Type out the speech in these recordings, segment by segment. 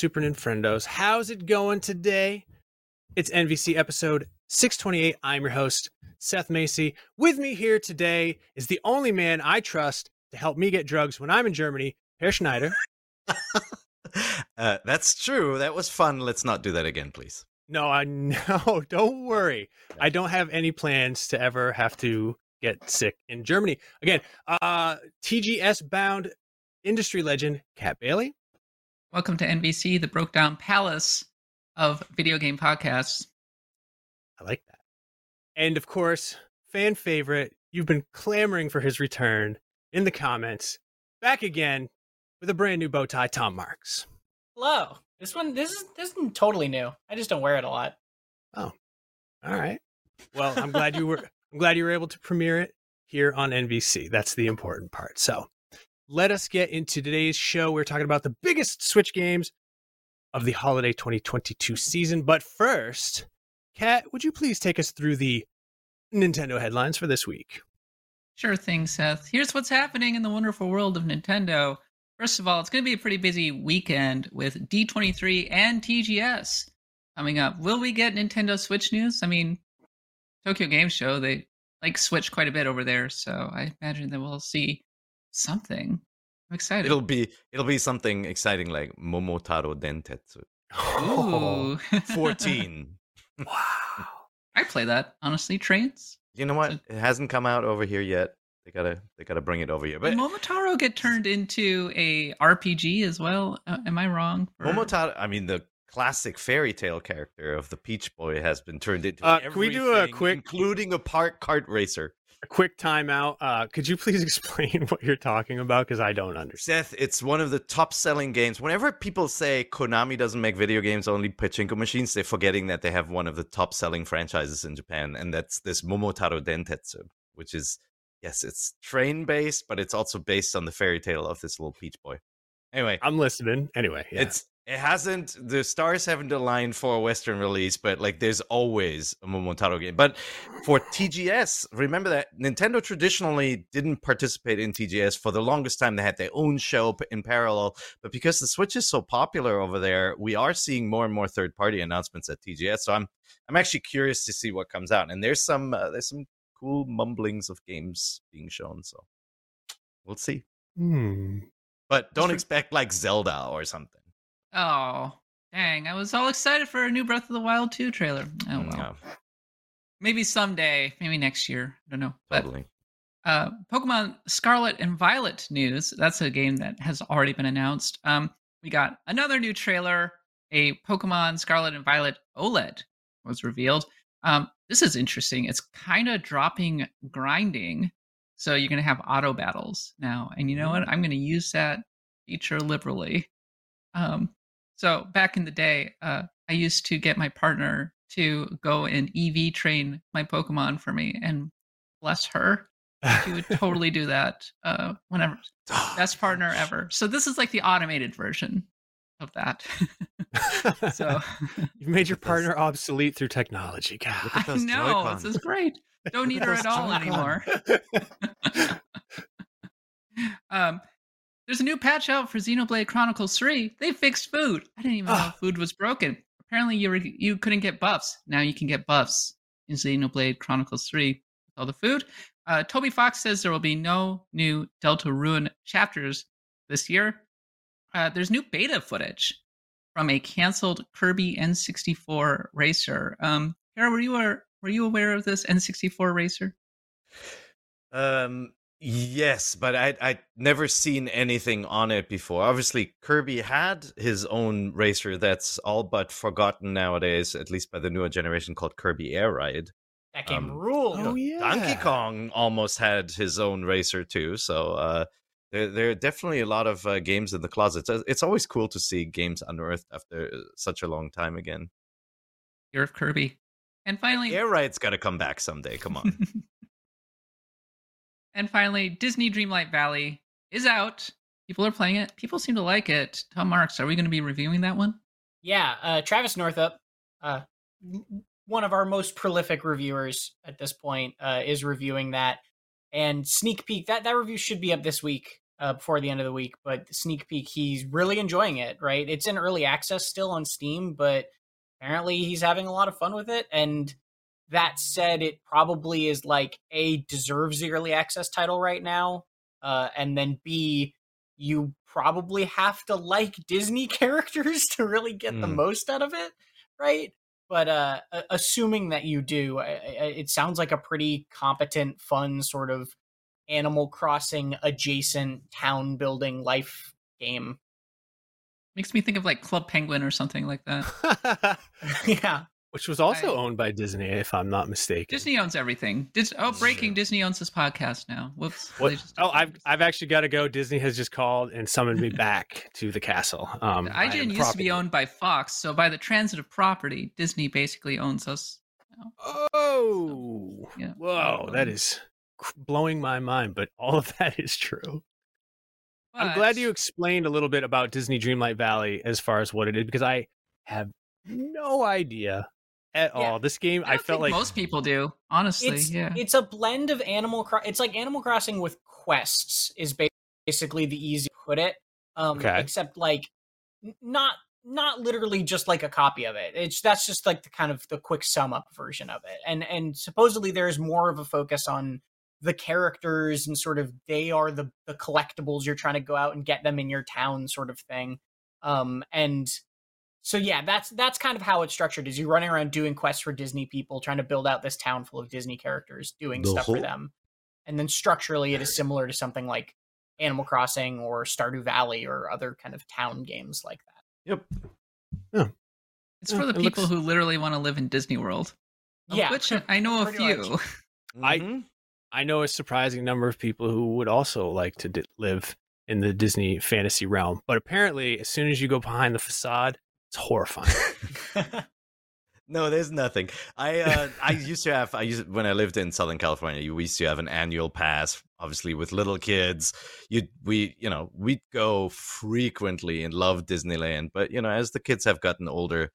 Super Nintendos. How's it going today? It's NVC episode 628. I'm your host, Seth Macy. With me here today is the only man I trust to help me get drugs when I'm in Germany, Herr Schneider. uh, that's true. That was fun. Let's not do that again, please. No, I no, don't worry. I don't have any plans to ever have to get sick in Germany. Again, uh TGS bound industry legend Kat Bailey. Welcome to NVC, the broke down palace of video game podcasts. I like that. And of course, fan favorite, you've been clamoring for his return in the comments. Back again with a brand new bow tie, Tom Marks. Hello. This one, this is this is totally new. I just don't wear it a lot. Oh, all right. Well, I'm glad you were. I'm glad you were able to premiere it here on NVC. That's the important part. So, let us get into today's show. We're talking about the biggest Switch games of the holiday 2022 season. But first, Kat, would you please take us through the Nintendo headlines for this week? Sure thing, Seth. Here's what's happening in the wonderful world of Nintendo. First of all, it's going to be a pretty busy weekend with D23 and TGS coming up. Will we get Nintendo Switch news? I mean, Tokyo Game Show, they like Switch quite a bit over there, so I imagine that we'll see something. I'm excited. It'll be it'll be something exciting like Momotaro Dentetsu. Ooh. 14. wow. I play that, honestly. Trains. You know what? It hasn't come out over here yet. They gotta they gotta bring it over here. But Did Momotaro get turned into a RPG as well? Uh, am I wrong? Or- Momotaro, I mean the classic fairy tale character of the Peach Boy has been turned into Uh, can we do a quick- including a park kart racer. A quick timeout. Uh, could you please explain what you're talking about? Because I don't understand. Seth, it's one of the top selling games. Whenever people say Konami doesn't make video games, only pachinko machines, they're forgetting that they have one of the top selling franchises in Japan, and that's this Momotaro Dentetsu, which is, yes, it's train based, but it's also based on the fairy tale of this little peach boy. Anyway, I'm listening. Anyway, yeah. it's it hasn't the stars haven't aligned for a Western release, but like there's always a Momotaro game. But for TGS, remember that Nintendo traditionally didn't participate in TGS for the longest time. They had their own show in parallel, but because the Switch is so popular over there, we are seeing more and more third party announcements at TGS. So I'm I'm actually curious to see what comes out. And there's some uh, there's some cool mumblings of games being shown. So we'll see. Hmm. But don't expect like Zelda or something. Oh, dang. I was all excited for a new Breath of the Wild 2 trailer. Oh, well. No, Maybe someday. Maybe next year. I don't know. But totally. uh, Pokemon Scarlet and Violet news. That's a game that has already been announced. Um, we got another new trailer. A Pokemon Scarlet and Violet OLED was revealed. Um, this is interesting. It's kind of dropping grinding, so you're gonna have auto battles now. And you know what? I'm gonna use that feature liberally. Um, so back in the day, uh, I used to get my partner to go and EV train my Pokemon for me, and bless her, she would totally do that uh, whenever. Best partner ever. So this is like the automated version of that. so You've made your Look at partner obsolete through technology. God. Look at I know Joy-Con. this is great. Don't need her at all Joy-Con. anymore. um, there's a new patch out for Xenoblade Chronicles 3. They fixed food. I didn't even know Ah. food was broken. Apparently, you were, you couldn't get buffs. Now you can get buffs in Xenoblade Chronicles 3 with all the food. Uh, Toby Fox says there will be no new Deltarune chapters this year. Uh, there's new beta footage from a canceled Kirby N64 racer. Um, Kara, were you aware, were you aware of this N64 racer? Um, yes, but I I never seen anything on it before. Obviously, Kirby had his own racer that's all but forgotten nowadays, at least by the newer generation, called Kirby Air Ride. That game Um, ruled. Oh, yeah. Donkey Kong almost had his own racer too, so uh, there there are definitely a lot of uh, games in the closet. It's, it's always cool to see games unearthed after such a long time again. Year of Kirby. And finally, Air Ride's got to come back someday. Come on. and finally, Disney Dreamlight Valley is out. People are playing it. People seem to like it. Tom Marks, are we going to be reviewing that one? Yeah, uh, Travis Northup, uh, one of our most prolific reviewers at this point, uh, is reviewing that. And sneak peek that that review should be up this week. uh, before the end of the week, but sneak peek, he's really enjoying it. Right, it's in early access still on Steam, but apparently he's having a lot of fun with it. And that said, it probably is like a deserves the early access title right now, uh, and then B, you probably have to like Disney characters to really get the Mm. most out of it, right? But uh, assuming that you do, I- I- it sounds like a pretty competent, fun sort of Animal Crossing adjacent town building life game. Makes me think of like Club Penguin or something like that. yeah, Which was also I- owned by Disney, if I'm not mistaken. Disney owns everything. Dis- oh, breaking! Disney owns this podcast now. Whoops. What? Oh, I've I've actually got to go. Disney has just called and summoned me back to the castle. Um, I am IGN used to property. be owned by Fox, so by the transitive property, Disney basically owns us. Oh, Yeah. whoa, that is blowing my mind. But all of that is true. I'm glad you explained a little bit about Disney Dreamlight Valley as far as what it is because I have no idea at Yeah. all. This game, I, I, felt like most people do. Honestly, it's yeah. it's a blend of Animal Cro- It's like Animal Crossing with quests is basically the easy to put it. Um, Okay. Except like not not literally just like a copy of it. It's that's just like the kind of the quick sum up version of it. And and supposedly there's more of a focus on the characters and sort of they are the the collectibles you're trying to go out and get them in your town sort of thing. Um and so yeah, that's that's kind of how it's structured. Is you running around doing quests for Disney people, trying to build out this town full of Disney characters, doing The stuff for them, and then structurally it is similar to something like Animal Crossing or Stardew Valley or other kind of town games like that. Yep. Yeah. It's for the it people looks- who literally want to live in Disney World. of Yeah, which I know a few. I- Mhm. I know a surprising number of people who would also like to di- live in the Disney fantasy realm. But apparently, as soon as you go behind the facade, it's horrifying. No, there's nothing. I uh, I used to have I used when I lived in Southern California. We used to have an annual pass, obviously with little kids. You we you know we'd go frequently and love Disneyland, but you know as the kids have gotten older,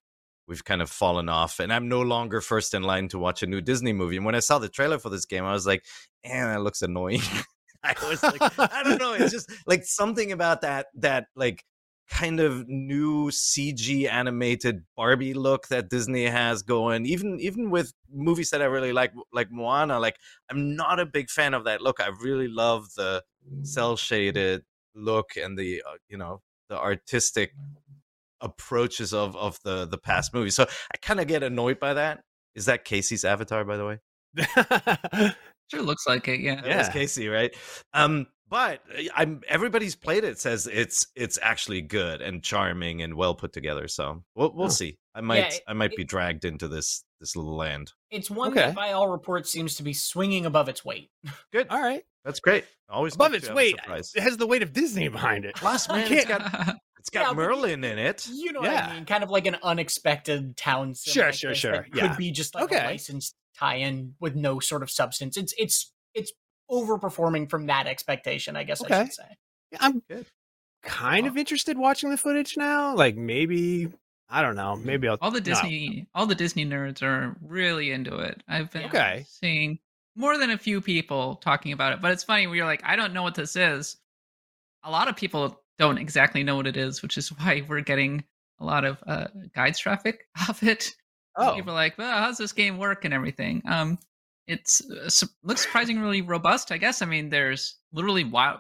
we've kind of fallen off, and I'm no longer first in line to watch a new Disney movie. And when I saw the trailer for this game, I was like, "Man, that looks annoying." I was like, I don't know. It's just like something about that that like kind of new CG animated Barbie look that Disney has going. Even even with movies that I really like, like Moana. Like I'm not a big fan of that look. I really love the cell shaded look and the uh, you know the artistic approaches of of the the past movies. So I kind of get annoyed by that. Is that Casey's avatar, by the way? Sure looks like it, yeah. That Yeah. Casey, right? Um, but uh, I'm everybody's played it says it's it's actually good and charming and well put together. So we'll we'll Oh. see. I might it- I might it- be dragged into this this little land. it's one Okay. that, by all reports, seems to be swinging above its weight. Good, All right. that's great. Always Above its to have a weight, it has the weight of Disney behind it. Plus, You man, it's can't- got it's got Yeah, Merlin in it. You know Yeah. what I mean? Kind of like an unexpected town. Sure, sure, sure. that Could be just like Okay. a licensed tie-in with no sort of substance. It's it's it's overperforming from that expectation, I guess I should say. I'm Good. kind of interested watching the footage now. Like maybe I don't know. Maybe I'll all the no. Disney all the Disney nerds are really into it. I've been Okay. seeing more than a few people talking about it, but it's funny when you're like, I don't know what this is. A lot of people don't exactly know what it is, which is why we're getting a lot of uh, guides traffic off it. Oh, People are like, well, how's this game work and everything? Um, it's uh, su- looks surprisingly robust, I guess. I mean, there's literally wild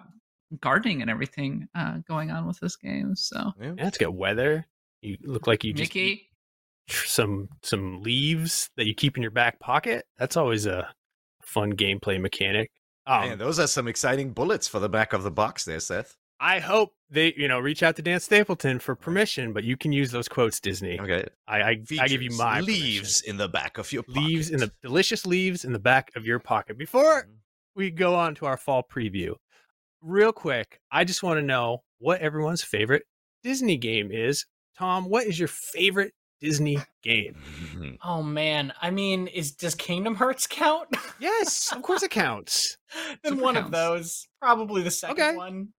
gardening and everything uh, going on with this game. So Yeah. yeah, it's got weather. You look like you just eat Mickey, tr- some some leaves that you keep in your back pocket. That's always a fun gameplay mechanic. Um, Man, those are some exciting bullets for the back of the box there, Seth. I hope they, you know, reach out to Dan Stapleton for permission, but you can use those quotes, Disney. Okay. I, I, I give you my leaves in the back of your permission. leaves in the delicious leaves in the back of your pocket. Before mm-hmm. we go on to our fall preview, real quick, I just want to know what everyone's favorite Disney game is. Tom, what is your favorite Disney game? Oh man, I mean, is does Kingdom Hearts count? Yes, of course it counts. then Super one of those, probably the second Okay. one.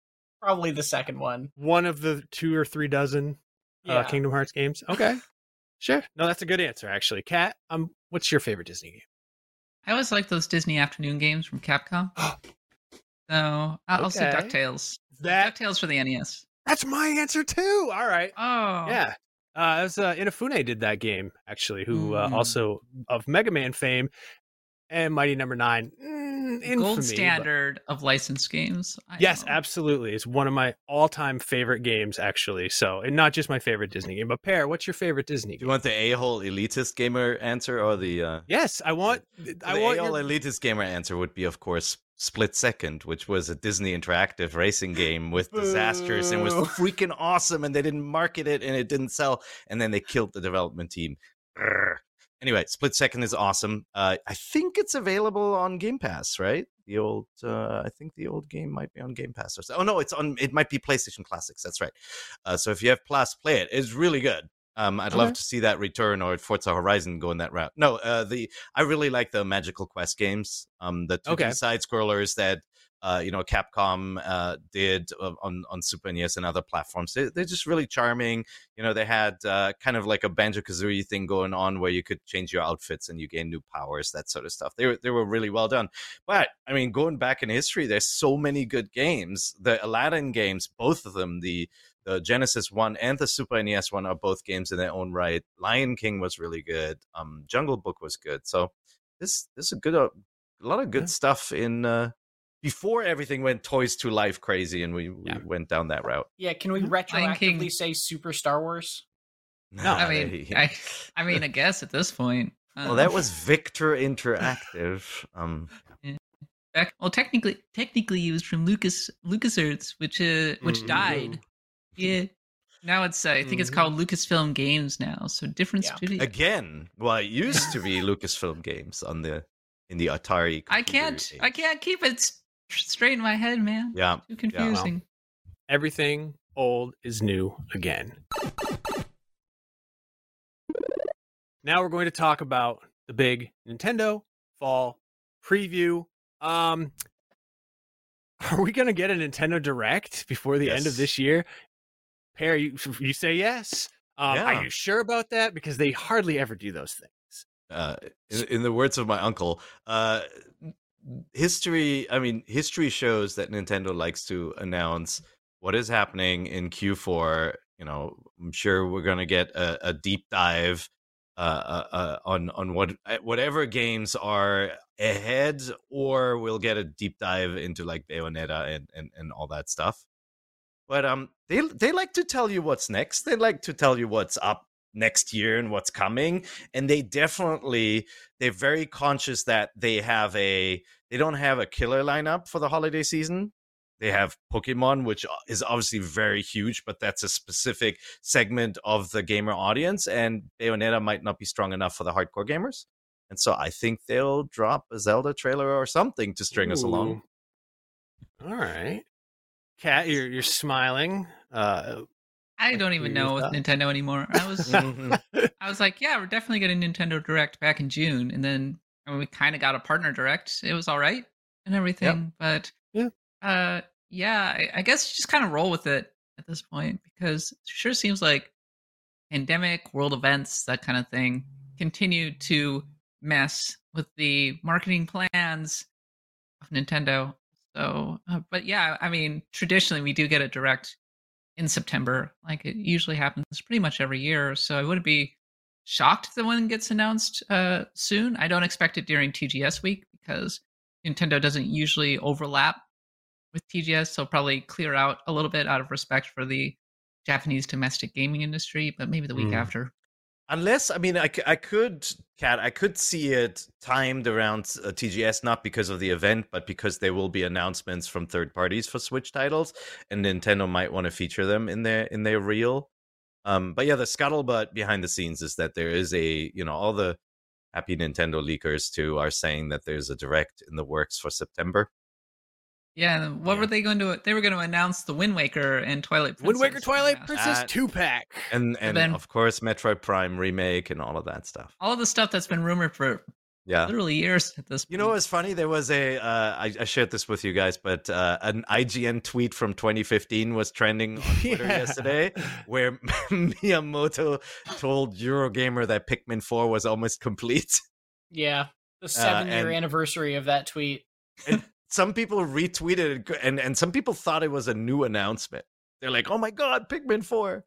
Probably the second one. One of the two or three dozen Yeah. uh, Kingdom Hearts games. Okay, sure. No, that's a good answer, actually. Kat, um, what's your favorite Disney game? I always like those Disney afternoon games from Capcom. So I'll, I'll say Ducktales. That Ducktales for the NES. that's my answer too. All right. Oh, Yeah. Uh, it was, uh, Inafune did that game actually, who uh, Mm. also of Mega Man fame and Mighty Number Nine. Mm, infamy, gold but- standard of licensed games. I Yes, know. absolutely. It's one of my all-time favorite games, actually. So, and not just my favorite Disney game, but Peer, what's your favorite Disney Do you want the a-hole elitist gamer answer or the uh Yes, I want. I the want. a-hole Your, elitist gamer answer would be of course Split Second, which was a Disney interactive racing game with disasters and was freaking awesome and they didn't market it and it didn't sell and then they killed the development team. Grr. Anyway, Split Second is awesome. Uh, I think it's available on Game Pass, right? The old, uh, I think the old game might be on Game Pass. Or so. Oh no, it's on. It might be PlayStation Classics. That's right. Uh, so if you have Plus, play it. It's really good. Um, I'd love to see that return or Forza Horizon going that route. No, uh, the I really like the Magical Quest games. Um, the 2D Okay. side scrollers that uh, you know Capcom uh, did uh, on on Super NES and other platforms. They, they're just really charming. You know, they had uh, kind of like a Banjo Kazooie thing going on where you could change your outfits and you gain new powers, that sort of stuff. They were they were really well done. But I mean, going back in history, there's so many good games. The Aladdin games, both of them, the the Genesis one and the Super NES one are both games in their own right. Lion King was really good. Um, Jungle Book was good. So this this is a good uh, a lot of good Yeah. stuff in uh, before everything went toys to life crazy and we, we Yeah. went down that route. Yeah, can we retroactively say Super Star Wars? No, I mean, I, I mean, I guess at this point. well, that was Victor Interactive. Um, back. Well, technically, technically, it was from Lucas LucasArts, which uh, which Mhm. died. Yeah. Now it's uh, I think it's Mhm. called Lucasfilm Games now. So different Yeah. studio. again, well, it used to be Lucasfilm Games on the in the Atari. I can't. I can't keep it s- straight in my head, man. Yeah, Too confusing. everything old is new again. Now we're going to talk about the big Nintendo fall preview. Um, are we going to get a Nintendo Direct before the end of this year? Peer, you you say yes. Um, Are you sure about that? Because they hardly ever do those things. uh, in, in the words of my uncle, uh, history. I mean, history shows that Nintendo likes to announce what is happening in Q4. You know, I'm sure we're going to get a, a deep dive uh, uh, uh, on on what uh, whatever games are ahead, or we'll get a deep dive into like Bayonetta and and, and all that stuff. But um, they they like to tell you what's next. They like to tell you what's up next year and what's coming and they definitely they're very conscious that they have a they don't have a killer lineup for the holiday season they have pokemon which is obviously very huge but that's a specific segment of the gamer audience and bayonetta might not be strong enough for the hardcore gamers and so i think they'll drop a zelda trailer or something to string us along All right. Kat, you're you're smiling. Uh, I don't even know with? Nintendo anymore. I was. I was like, yeah, we're definitely getting Nintendo Direct back in June, and then I mean, we kind of got a partner direct. It was all right and everything, but Yeah. uh, yeah, I, I guess just kind of roll with it at this point because it sure seems like pandemic, world events, that kind of thing, continue to mess with the marketing plans of Nintendo. So, uh, but yeah, I mean, traditionally we do get a direct in September, like it usually happens pretty much every year. So I wouldn't be shocked the one gets announced uh, soon. I don't expect it during TGS week because Nintendo doesn't usually overlap with TGS, so probably clear out a little bit out of respect for the Japanese domestic gaming industry, but maybe the week Mm. after. Unless, I mean, I, I could, Kat, I could see it timed around uh, TGS, not because of the event, but because there will be announcements from third parties for Switch titles, and Nintendo might want to feature them in their in their reel. Um, but yeah, the scuttlebutt behind the scenes is that there is a, you know, all the happy Nintendo leakers too are saying that there's a direct in the works for September. Yeah, what Yeah. were they going to? They were going to announce the Wind Waker and Twilight Princess. Wind Waker, Twilight Yeah. Princess two pack. And and then- of course Metroid Prime remake and all of that stuff. All of the stuff that's been rumored for Yeah. literally years at this point. You know what's funny? There was a uh, I, I shared this with you guys, but uh, an IGN tweet from 2015 was trending on Twitter Yeah. yesterday, where Miyamoto told Eurogamer that Pikmin 4 was almost complete. Yeah, the seven year and- anniversary of that tweet. and some people retweeted it, and and some people thought it was a new announcement. They're like, "Oh my god, Pikmin 4."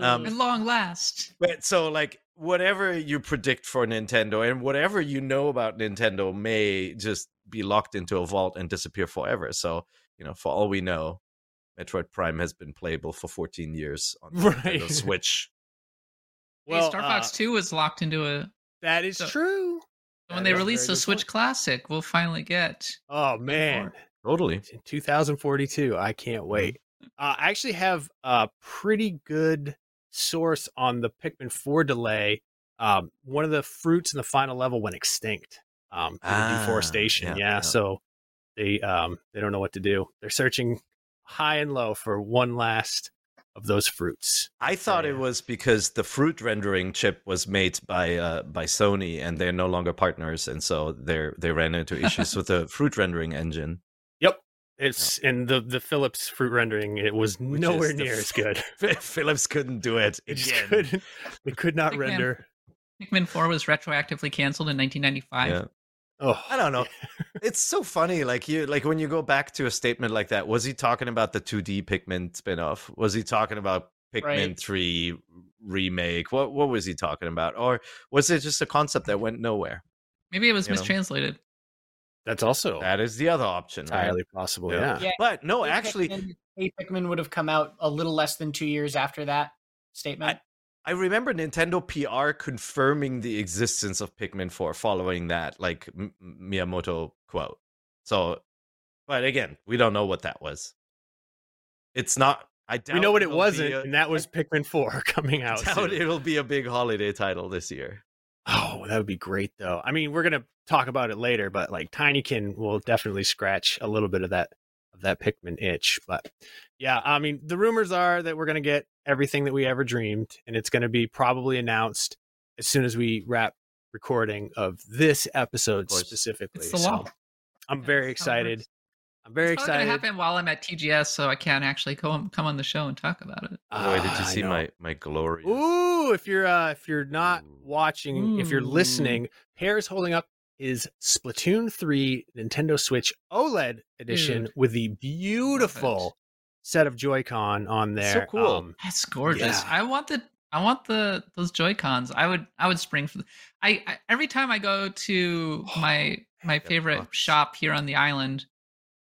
Um, At long last. But so like whatever you predict for Nintendo and whatever you know about Nintendo may just be locked into a vault and disappear forever. So, you know, for all we know, Metroid Prime has been playable for 14 years on the Right. Nintendo Switch. hey, Star Fox uh, 2 was locked into a. that is So- true. When That they release the Switch point. Classic, we'll finally get. Oh man, Totally. It's in 2042. I can't wait. Uh, I actually have a pretty good source on the Pikmin 4 delay. Um, one of the fruits in the final level went extinct. Um, Ah, deforestation. yeah, Yeah, yeah. so they um they don't know what to do. They're searching high and low for one last of those fruits. I thought it was because the fruit rendering chip was made by uh, by Sony and they're no longer partners and so they they ran into issues with the fruit rendering engine. It's in the the Philips fruit rendering. It was Which nowhere near as good. Philips couldn't do it It again. couldn't. It could not Pikmin. render. Pikmin 4 was retroactively canceled in 1995. Yeah. Oh, I don't know. It's so funny. Like you, like when you go back to a statement like that, was he talking about the 2D Pikmin spinoff? Was he talking about Pikmin Right. 3 remake? What what was he talking about? Or was it just a concept that went nowhere? Maybe it was You know. Mistranslated. That's also That is the other option. right? entirely possible. Yeah. Yeah. Yeah. But no, Hey actually, Pikmin, Hey Pikmin would have come out a little less than two years after that statement. I remember Nintendo PR confirming the existence of Pikmin 4 following that, like M- M- Miyamoto quote. So, but again, we don't know what that was. It's not. I doubt We know what it wasn't, a- and that was Pikmin 4 coming I out. doubt soon. it'll be a big holiday title this year. Oh, that would be great though. I mean, we're gonna talk about it later, but like Tinykin will definitely scratch a little bit of that of that Pikmin itch. But yeah, I mean, the rumors are that we're gonna get everything that we ever dreamed, and it's gonna be probably announced as soon as we wrap recording of this episode course. specifically. So. I'm Yeah, very excited. Works. I'm very it's probably excited. going to happen while I'm at TGS, so I can't actually come come on the show and talk about it. By the way, did Ah, you see my my glorious? Ooh, if you're uh if you're not Ooh. watching, if you're listening, Peer is holding up his Splatoon 3 Nintendo Switch OLED edition Dude. with the beautiful set of Joy-Con on It's so cool. Um, That's gorgeous. Yeah. I want the I want the those Joy Cons. I would I would spring for. The, I, I every time I go to my my favorite shop here on the island,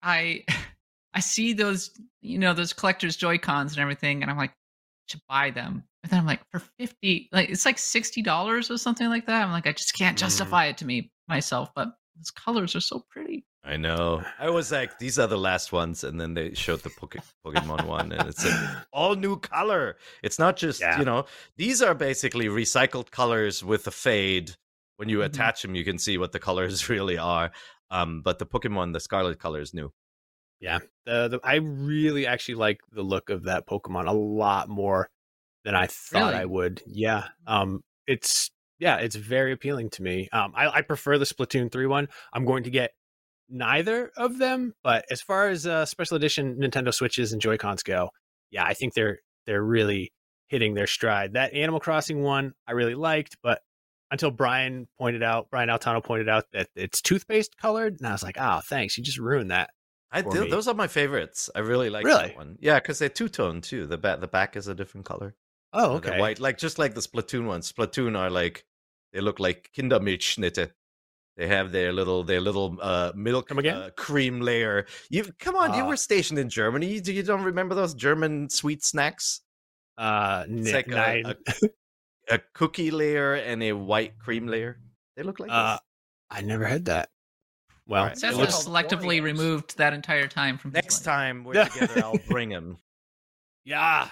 I I see those you know those collectors Joy Cons and everything, and I'm like, to buy them. And then I'm like, for fifty, like it's like sixty dollars or something like that. I'm like, I just can't Mm. justify it to me myself, but those colors are so pretty. I know. I was like, these are the last ones, and then they showed the Pokemon one, and it's like all new color. It's not just Yeah. you know these are basically recycled colors with a fade. When you Mhm. attach them, you can see what the colors really are. Um, but the Pokemon, the Scarlet color is new. the, the I really actually like the look of that Pokemon a lot more than I thought Really? I would. Yeah. Um it's yeah, it's very appealing to me. Um I, I prefer the Splatoon 3 one. I'm going to get neither of them, but as far as uh special edition Nintendo Switches and Joy-Cons go, yeah, I think they're they're really hitting their stride. That Animal Crossing one I really liked, but until Brian pointed out, Brian Altano pointed out that it's toothpaste colored, and I was like, "Oh, thanks, you just ruined that." I do, me. those are my favorites. I really like Really? that one. Yeah, because they're two tone too. The back the back is a different color. Oh, Uh, okay. white, like just like the Splatoon ones. Splatoon are like they look like Kindermilchschnitte. They have their little their little uh, milk uh, cream layer. You come on, you Ah. were stationed in Germany. You, you don't remember those German sweet snacks? Uh, n- like nine. a, a cookie layer and a white cream layer. They look like uh, this. I never had that. Well, Alright. it Seth looks- was selectively Oreos. removed that entire time from his Next life. time we're together, I'll bring them. yeah,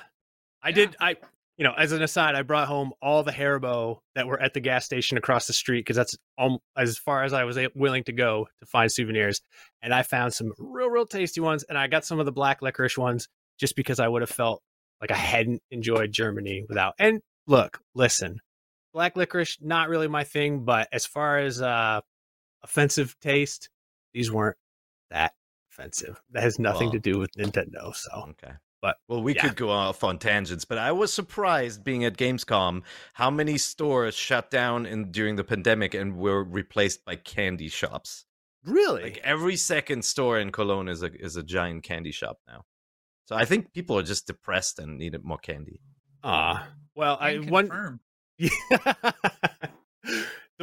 I Yeah. did. I, you know, as an aside, I brought home all the Haribo that were at the gas station across the street because that's um, as far as I was willing to go to find souvenirs. And I found some real, real tasty ones, and I got some of the black licorice ones just because I would have felt like I hadn't enjoyed Germany without. And look, listen, black licorice not really my thing, but as far as uh offensive taste, these weren't that offensive. That has nothing to do with Nintendo. So Okay. But, well, we yeah. could go off on tangents, but I was surprised being at Gamescom how many stores shut down in during the pandemic and were replaced by candy shops. Really? Like every second store in Cologne is a is a giant candy shop now. So I think people are just depressed and needed more candy. Ah, well, I one the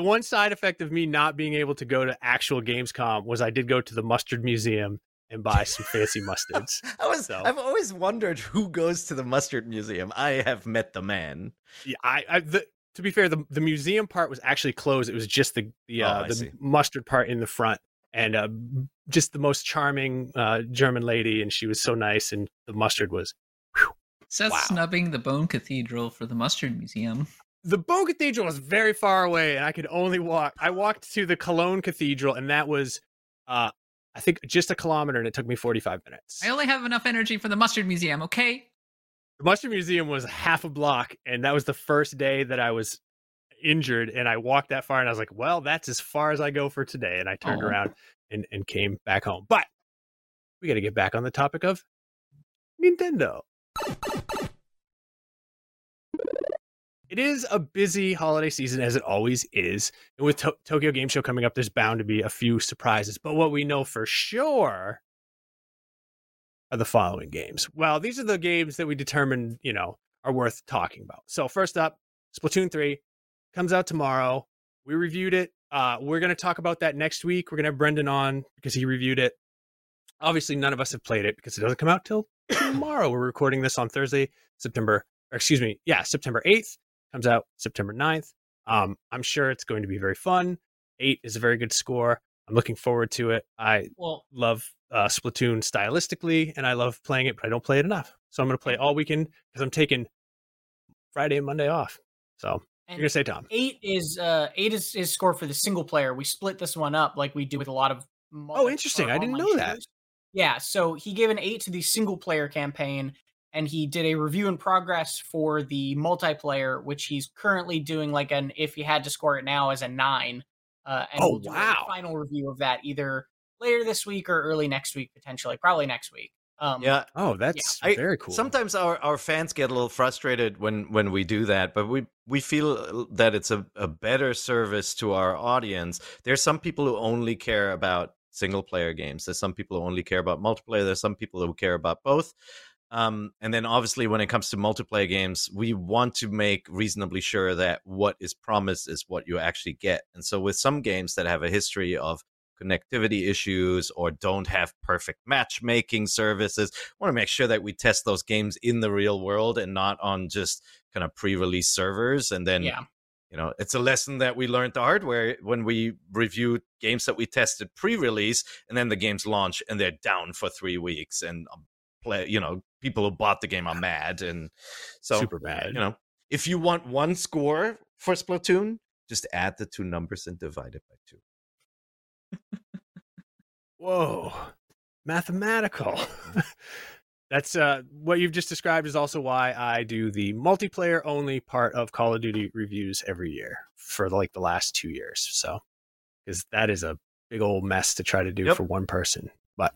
one side effect of me not being able to go to actual Gamescom was I did go to the mustard museum and buy some fancy mustards. I was So- I've always wondered who goes to the mustard museum. I have met the man. Yeah, I, I the, to be fair, the the museum part was actually closed. It was just the the Oh, uh, I the see. mustard part in the front, and uh, just the most charming uh, German lady, and she was so nice, and the mustard was. Seth Wow. snubbing the Bone Cathedral for the Mustard Museum. The Bone Cathedral was very far away, and I could only walk. I walked to the Cologne Cathedral, and that was, uh, I think, just a kilometer, and it took me forty five minutes. I only have enough energy for the Mustard Museum, okay? The Mustard Museum was half a block, and that was the first day that I was injured. And I walked that far, and I was like, "Well, that's as far as I go for today." And I turned Aw. around and and came back home. But we got to get back on the topic of Nintendo. It is a busy holiday season, as it always is. And with to- Tokyo Game Show coming up, there's bound to be a few surprises. But what we know for sure are the following games. Well, these are the games that we determined, you know, are worth talking about. So first up, Splatoon 3 comes out tomorrow. We reviewed it. Uh, we're going to talk about that next week. We're going to have Brendan on because he reviewed it. Obviously, none of us have played it because it doesn't come out till tomorrow. We're recording this on Thursday, September, or excuse me, yeah, September 8th. Comes out September 9th. Um, I'm sure it's going to be very fun. Eight is a very good score. I'm looking forward to it. I Well, love uh, Splatoon stylistically, and I love playing it, but I don't play it enough. So I'm going to play all weekend because I'm taking Friday and Monday off. So you're going to say, Tom? eight is uh eight is is score for the single player. We split this one up like we do with a lot of. multi- Oh, interesting. I didn't know that. Shooters. Yeah, so he gave an eight to the single player campaign, and he did a review in progress for the multiplayer, which he's currently doing like an if he had to score it now as a nine. Uh, and Oh, we'll do a wow. final review of that either later this week or early next week, potentially, probably next week. Um, Yeah, Oh, that's I- very cool. Sometimes our, our fans get a little frustrated when, when we do that, but we, we feel that it's a, a better service to our audience. There's some people who only care about single player games. There's some people who only care about multiplayer. There's some people who care about both. Um, and then obviously when it comes to multiplayer games, we want to make reasonably sure that what is promised is what you actually get. And so with some games that have a history of connectivity issues or don't have perfect matchmaking services, want to make sure that we test those games in the real world and not on just kind of pre-release servers and then yeah. You know it's a lesson that we learned the hard way when we reviewed games that we tested pre-release and then the games launch and they're down for three weeks and um, play you know people who bought the game are mad and so super bad. you know if you want one score for splatoon just add the two numbers and divide it by two Whoa, mathematical. That's uh, what you've just described is also why I do the multiplayer only part of Call of Duty reviews every year for like the last two years. So, because that is a big old mess to try to do Yep. for one person. But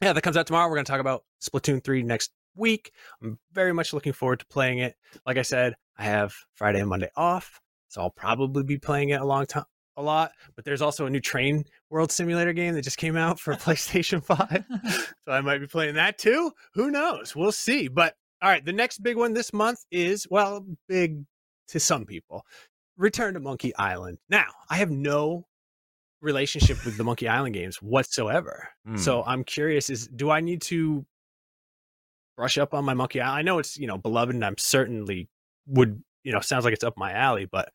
yeah, that comes out tomorrow. We're going to talk about Splatoon 3 next week. I'm very much looking forward to playing it. Like I said, I have Friday and Monday off, so I'll probably be playing it a long time. A lot, but there's also a new train world simulator game that just came out for PlayStation 5 so I might be playing that too. Who knows? We'll see. But all right, the next big one this month is well, big to some people. Return to Monkey Island. Now, I have no relationship with the Monkey Island games whatsoever. Hmm. So I'm curious is do I need to brush up on my Monkey Island? I know it's, you know, beloved and I'm certainly would, you know, sounds like it's up my alley, but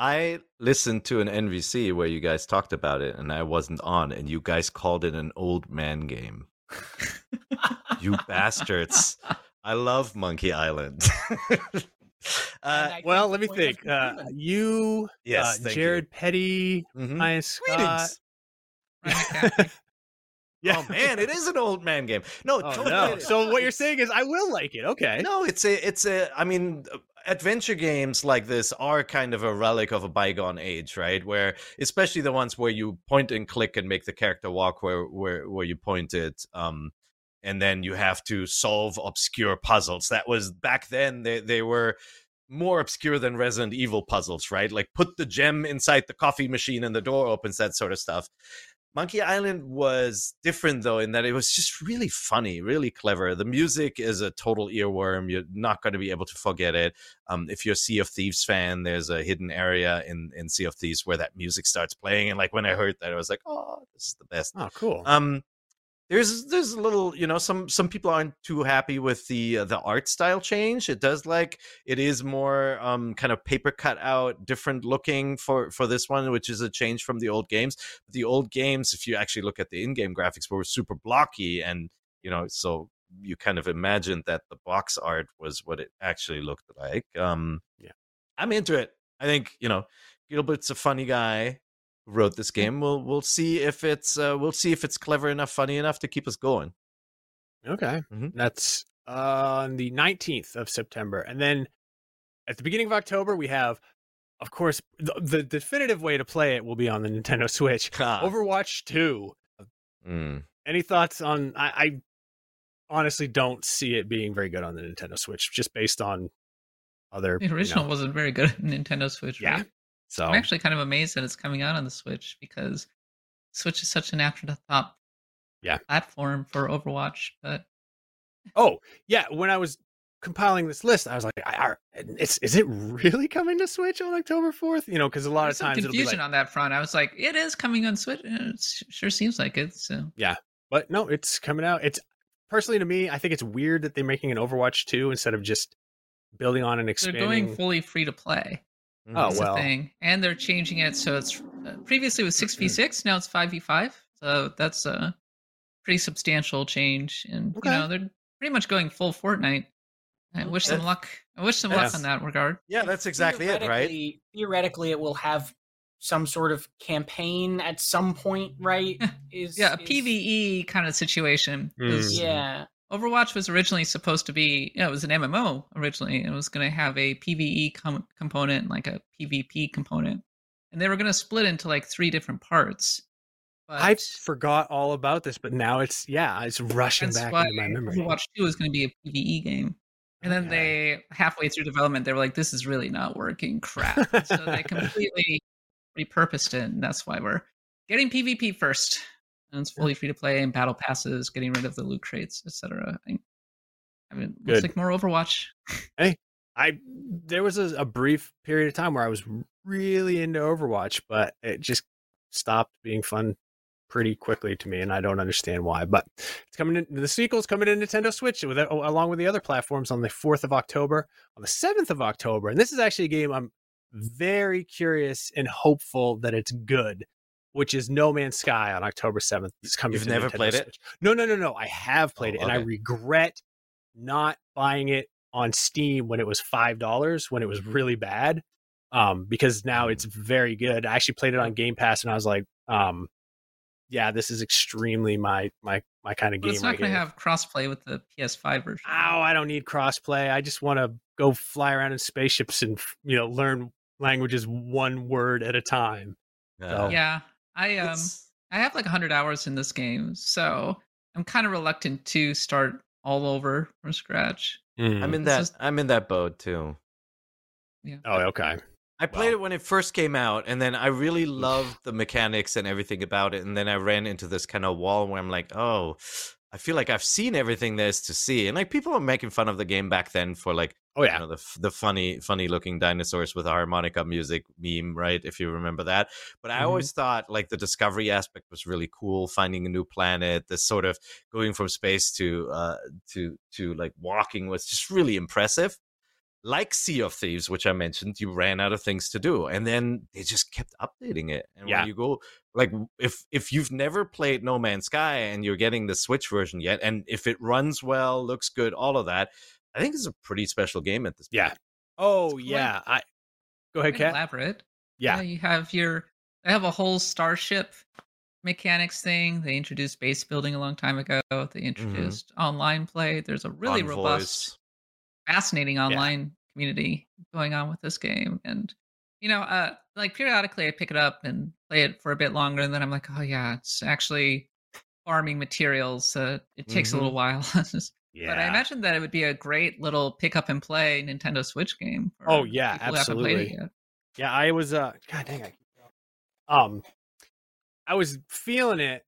I listened to an NVC where you guys talked about it and I wasn't on, and you guys called it an old man game. You bastards. I love Monkey Island. uh, well, let me the point was think. Uh, you, yes, uh, thank Jared Petty, you. Mhm. Ryan Scott. Greetings. Ryan McCaffrey. Yeah. Oh man, it is an old man game. No, Oh, totally no. So what you're saying is I will like it. Okay. No, it's a, it's a. I mean, adventure games like this are kind of a relic of a bygone age, right? Where, especially the ones where you point and click and make the character walk where where where you pointed, um, and then you have to solve obscure puzzles. That was back then. They they were more obscure than Resident Evil puzzles, right? Like put the gem inside the coffee machine and the door opens, that sort of stuff. Monkey Island was different though in that it was just really funny, really clever. The music is a total earworm. You're not going to be able to forget it. Um, if you're a Sea of Thieves fan, there's a hidden area in in Sea of Thieves where that music starts playing, and like when I heard that, I was like, "Oh, this is the best." Oh, cool. Um, there's there's a little you know some some people aren't too happy with the uh, the art style change. It does like it is more um kind of paper cut out different looking for for this one which is a change from the old games. The old games if you actually look at the in-game graphics were super blocky and you know so you kind of imagined that the box art was what it actually looked like. Um Yeah. i'm into it. I think you know gilbert's a funny guy wrote this game we'll we'll see if it's uh, we'll see if it's clever enough funny enough to keep us going Okay. Mhm. That's on the 19th of September. And then at the beginning of October, we have, of course, the, the definitive way to play it will be on the Nintendo Switch. Ah. Overwatch 2. Mm. Any thoughts on. I, I honestly don't see it being very good on the Nintendo Switch, just based on other. The you know, original wasn't very good on Nintendo Switch. Yeah. right? So, I'm actually kind of amazed that it's coming out on the Switch because Switch is such an afterthought Yeah. platform for Overwatch. But oh, yeah. When I was compiling this list, I was like, I, I, it's, is it really coming to Switch on October 4th? You know, because a lot there's of times it'll be confusion like. on that front. I was like, it is coming on Switch. It sure seems like it. So yeah, but no, it's coming out. It's personally to me, I think it's weird that they're making an Overwatch 2 instead of just building on and they're going fully free to play. Oh, That's well. thing, and they're changing it so it's uh, previously it was six v six, now it's five v five. So that's a pretty substantial change, and Okay. you know they're pretty much going full Fortnite. I wish them luck. I wish them luck that's- on that regard. yeah that's exactly it right Theoretically- Theoretically, it will have some sort of campaign at some point, right? Is Yeah, a is- PVE kind of situation. Mm. Yeah, Overwatch was originally supposed to be, you know, it was an MMO originally. It was going to have a PVE com- component and like a PvP component, and they were going to split into like three different parts. But I forgot all about this, but now it's yeah, it's rushing back into my memory. Overwatch 2 is going to be a PvE game. And then Okay. they, halfway through development, they were like, this is really not working. Crap. So they completely repurposed it. And that's why we're getting PvP first. And it's fully free to play and battle passes, getting rid of the loot crates, etc. I, I mean, Good. looks like more Overwatch. Hey, I there was a, a brief period of time where I was really into Overwatch, but it just stopped being fun pretty quickly to me, and I don't understand why. But it's coming in. The sequel's coming to Nintendo Switch with oh, along with the other platforms on the fourth of October, on the seventh of October, and this is actually a game I'm very curious and hopeful that it's good. Which is No Man's Sky on October seventh. It's coming. You've to never Nintendo played it? No, no, no, no. I have played Oh, it, and I regret not buying it on Steam when it was five dollars when it was really bad. Um, because now it's very good. I actually played it on Game Pass and I was like, um, yeah, this is extremely my my my kind of But game. it's not right going to have crossplay with the PS5 version. Oh, I don't need crossplay. I just want to go fly around in spaceships and you know learn languages one word at a time. Uh, yeah. I um it's- I have like 100 hours in this game, so I'm kind of reluctant to start all over from scratch. Mm. i'm in that just- i'm in that boat too Yeah. oh, okay. I played Wow. it when it first came out, and then I really loved the mechanics and everything about it. And then I ran into this kind of wall where I'm like, oh, I feel like I've seen everything there is to see. And like people were making fun of the game back then for like, Oh you yeah. know, the the funny, funny looking dinosaurs with a harmonica music meme, right? If you remember that. But I Mhm. always thought like the discovery aspect was really cool, finding a new planet, this sort of going from space to uh to to like walking was just really impressive like Sea of Thieves, which I mentioned, you ran out of things to do, and then they just kept updating it. And Yeah. when you go, like, if if you've never played No Man's Sky and you're getting the Switch version yet, and if it runs well, looks good, all of that, I think it's a pretty special game at this. Yeah. Oh quite- yeah. I go ahead, Quite Kat. elaborate. Yeah. you have your. They have a whole starship mechanics thing. They introduced base building a long time ago. They introduced online play. There's a really Envoys. robust, fascinating online community going on with this game, and you know, uh, like periodically I pick it up and play it for a bit longer, and then I'm like, oh yeah, it's actually farming materials. Uh, it takes a little while. Yeah. But I imagine that it would be a great little pick up and play Nintendo Switch game. Oh, yeah, people who haven't played it absolutely. Yeah, I was uh god dang I um I was feeling it,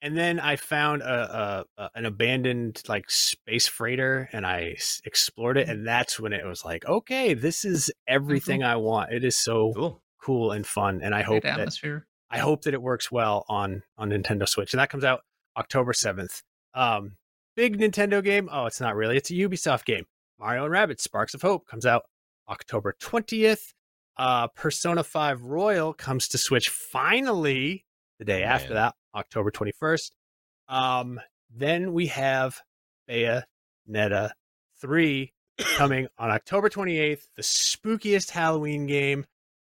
and then I found a, a, a an abandoned like space freighter, and I s- explored it, and that's when it was like, okay, this is everything I want. It is so Cool. cool and fun, and I Great hope that. I hope that it works well on on Nintendo Switch, and that comes out October seventh. Um, big Nintendo game. Oh, it's not really. It's a Ubisoft game. Mario and Rabbids: Sparks of Hope comes out October twentieth. Uh, Persona Five Royal comes to Switch finally the day Oh, after that, October twenty first. Um, then we have Bayonetta three coming on October twenty eighth. The spookiest Halloween game.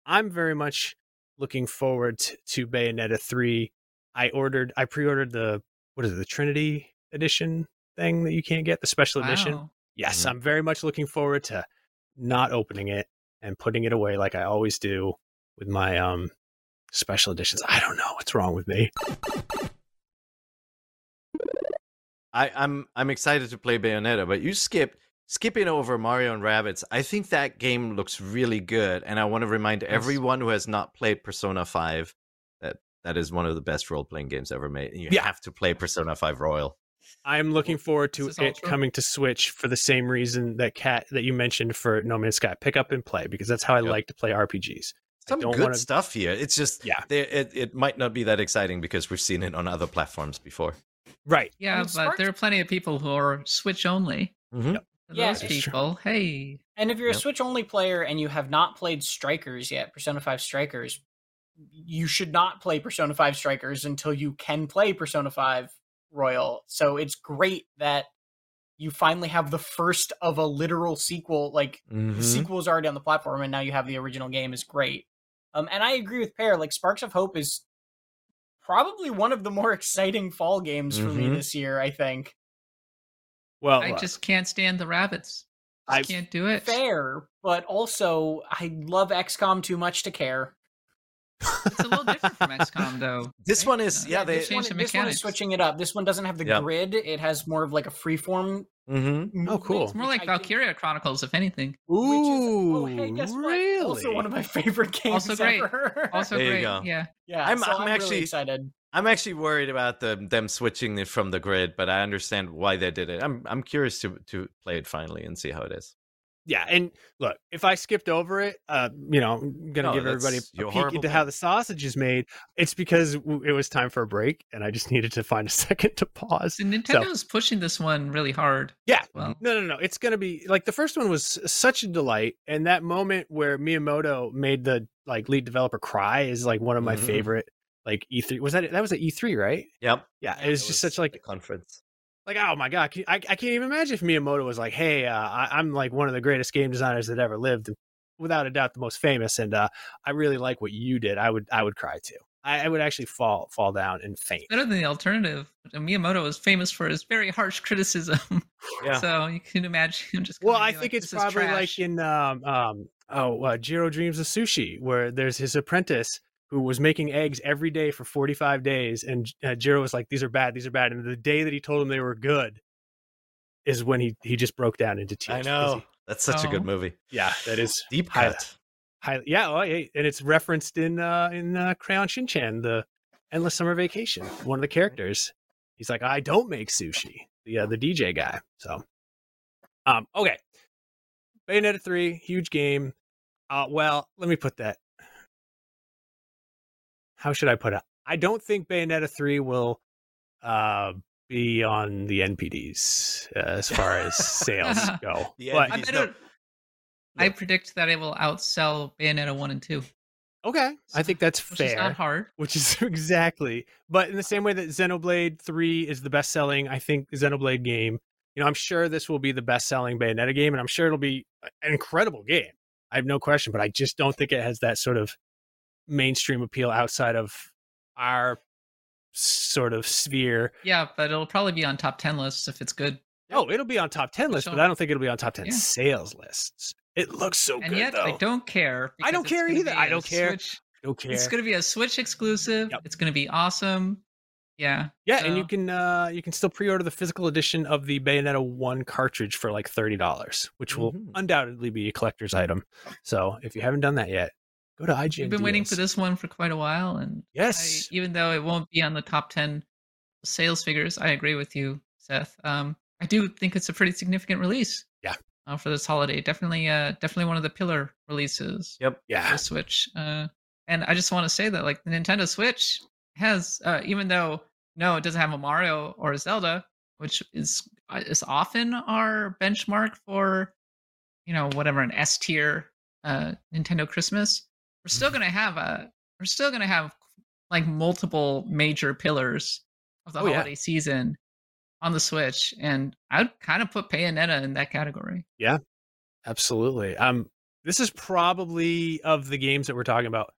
I'm very much looking forward to, to Bayonetta 3. I ordered I pre-ordered the what is it, the Trinity edition thing that you can't get, the special edition. Wow. Yes, Mhm. I'm very much looking forward to not opening it and putting it away like I always do with my um special editions. I don't know what's wrong with me. I, I'm I'm excited to play Bayonetta, but you skipped skipping over Mario and Rabbids. I think that game looks really good, and I want to remind everyone who has not played Persona Five that that is one of the best role playing games ever made. And you Yeah. have to play Persona Five Royal. I'm looking forward to This is all it true. coming to Switch for the same reason that Kat that you mentioned for No Man's Sky. Pick up and play because that's how I Yep. like to play RPGs. Some don't good wanna- stuff here. It's just Yeah. there- it it might not be that exciting because we've seen it on other platforms before. Right. Yeah, mean, but Sparks- there are plenty of people who are Switch only. Mhm. Yep. For Yeah, those it's true. people, hey, And if you're Yep. a Switch only player and you have not played Strikers yet, Persona 5 Strikers, you should not play Persona 5 Strikers until you can play Persona 5 Royal. So it's great that you finally have the first of a literal sequel. Like the Mhm. sequel is already on the platform and now you have the original game is great. Um, and I agree with Peer. Like Sparks of Hope is probably one of the more exciting fall games for me Mhm. this year, I think. Well, I look, just can't stand the rabbits. I- I can't do it. Fair, but also I love XCOM too much to care. It's a little different from XCOM, though. This right? one is- Uh, yeah, they they- this one, the this one is switching it up. This one doesn't have the Yeah. grid. It has more of like a freeform. Mhm. movement, cool. It's more like Valkyria Chronicles, if anything. Which is, Ooh, oh, hey, guess what? really? Also one of my favorite games Also great. ever. Also There you great. go. Yeah. yeah, I'm- so I'm I'm, actually- really excited. I'm actually worried about them them switching it from the grid, but I understand why they did it. I'm I'm curious to to play it finally and see how it is. Yeah, and look, if I skipped over it, uh, you know, I'm gonna No, give everybody a peek horrible into how the sausage is made. It's because it was time for a break, and I just needed to find a second to pause. So Nintendo's pushing this one really hard. Yeah. Well, No, no, no. It's going to be like the first one was such a delight. And that moment where Miyamoto made the like lead developer cry is like one of my Mhm. favorite like E3. Was that that was at E3, right? Yep, Yeah. Yeah, it was It just such like the conference. Like oh my god, can- I I can't even imagine if Miyamoto was like, "Hey, uh, I, I'm like one of the greatest game designers that ever lived, without a doubt the most famous, and uh, I really like what you did." I would I would cry too. I, I would actually fall fall down and faint. better than the alternative. Miyamoto is famous for his very harsh criticism. Yeah. so you can imagine him just. Well, I think like, it's probably like in um um oh uh, Jiro Dreams of Sushi, where there's his apprentice who was making eggs every day for 45 days, and uh, Jiro was like, "These are bad, these are bad," and the day that he told him they were good is when he he just broke down into tears. I know he- that's such a good Oh. movie. yeah, that is Deep Hi- cut. highly yeah, well, hey, and it's referenced in uh in uh, Crayon Shinchan, the Endless Summer Vacation. One of the characters, he's like, "I don't make sushi." The uh, the DJ guy. So, um, okay, Bayonetta three, huge game. Uh, well, let me put that. How should I put it? I don't think Bayonetta three will uh be on the NPDs uh, as far as sales go. The but I, NPDs bet no. it- I predict that it will outsell Bayonetta one and two, okay, I think that's which fair. is not hard. which is exactly but in the same way that xenoblade 3 is the best selling i think xenoblade game you know i'm sure this will be the best selling bayonetta game and i'm sure it'll be an incredible game i have no question but i just don't think it has that sort of mainstream appeal outside of our sort of sphere Yeah, but it'll probably be on top ten lists if it's good. oh it'll be on top 10 lists but i don't think it'll be on top 10 Yeah. sales lists it looks so and good yet though I don't care. I don't care either. I don't care. Switch- don't care It's going to be a Switch exclusive. Yep. It's going to be awesome. Yeah. Yeah, and you can uh you can still pre-order the physical edition of the Bayonetta 1 cartridge for like $30, which will Mhm. undoubtedly be a collector's item. So, if you haven't done that yet, Go to IGN. We've been waiting for this one for quite a while, and I, Yes. even though it won't be on the top ten sales figures, I agree with you, Seth. Um, I do think it's a pretty significant release. Yeah. Uh, for this holiday, definitely, uh, definitely one of the pillar releases. Yep. Yeah. Switch. Uh, and I just want to say that like the Nintendo Switch has, uh, even though no, it doesn't have a Mario or a Zelda, which is uh, is often our benchmark for, you know, whatever an S tier uh, Nintendo Christmas. We're still gonna have a, we're still gonna have like multiple major pillars of the Oh, yeah. holiday season on the Switch, and I'd kind of put Bayonetta in that category. Yeah, absolutely. Um, this is probably of the games that we're talking about,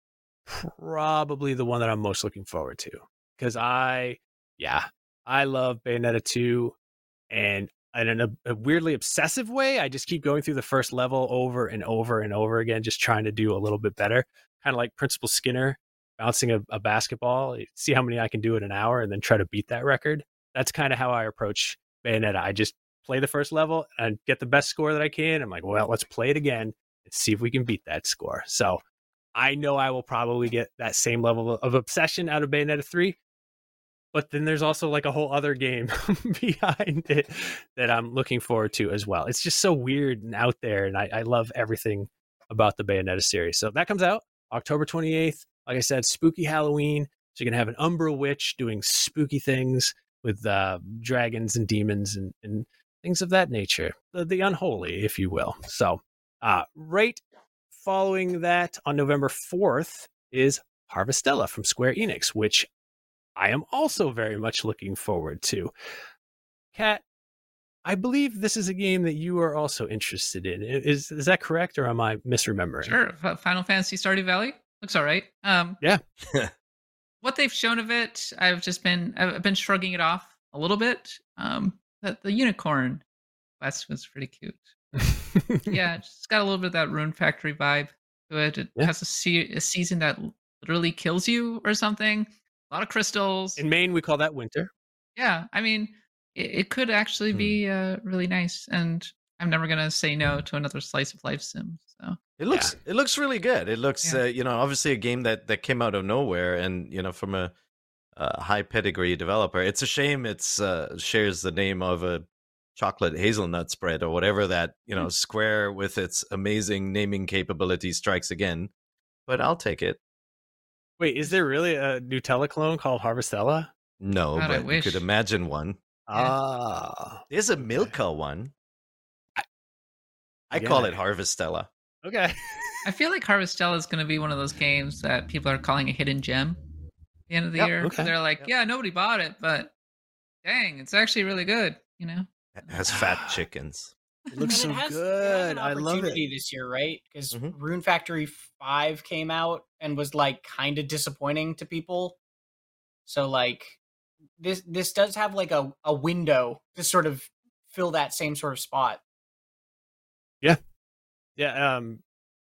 probably the one that I'm most looking forward to because I, yeah, I love Bayonetta 2, and in a, a weirdly obsessive way, I just keep going through the first level over and over and over again, just trying to do a little bit better, kind of like Principal Skinner bouncing a, a basketball, eh, see how many I can do in an hour, and then try to beat that record. That's kind of how I approach Bayonetta. I just play the first level and get the best score that I can. I'm like, well, let's play it again and see if we can beat that score. So I know I will probably get that same level of obsession out of Bayonetta 3. But then there's also like a whole other game behind it that I'm looking forward to as well. It's just so weird and out there, and I, I love everything about the Bayonetta series. So that comes out October 28th. Like I said, spooky Halloween. So you're gonna have an Umbra witch doing spooky things with uh, dragons and demons and, and things of that nature, the, the unholy, if you will. So, uh, right following that on November 4th is Harvestella from Square Enix, which I am also very much looking forward to. Kat, I believe this is a game that you are also interested in. Is is that correct, or am I misremembering? Sure. Final Fantasy Stardew Valley looks all right. Um, Yeah. what they've shown of it, I've just been I've been shrugging it off a little bit. Um, that the unicorn quest was pretty cute. yeah, it's got a little bit of that Rune Factory vibe to it. It Yeah. has a, se- a season that literally kills you or something. A lot of crystals. In Maine, we call that winter. yeah, I mean, it, it could actually Hmm. be uh, really nice, and I'm never gonna say no to another slice of life sim. So It looks it looks really good. It looks Yeah. uh, you know obviously a game that that came out of nowhere and you know from a, a high pedigree developer. It's a shame it's uh, shares the name of a chocolate hazelnut spread or whatever that you know Square with its amazing naming capability strikes again. But I'll take it. Wait, is there really a Nutella clone called Harvestella? No, God, but you could imagine one. Yeah. Ah, There's a Milka one. I call Yeah. it Harvestella. okay. I feel like Harvestella is going to be one of those games that people are calling a hidden gem at the end of the Yep, year. okay. They're like, Yep. yeah, nobody bought it, but dang, it's actually really good. You know, It has fat chickens. It looks And so it has- it has good. an I love it. this year, right? Because Mhm. Rune Factory Five came out and was like kind of disappointing to people. So like this this does have like a, a window to sort of fill that same sort of spot. Yeah, Yeah. um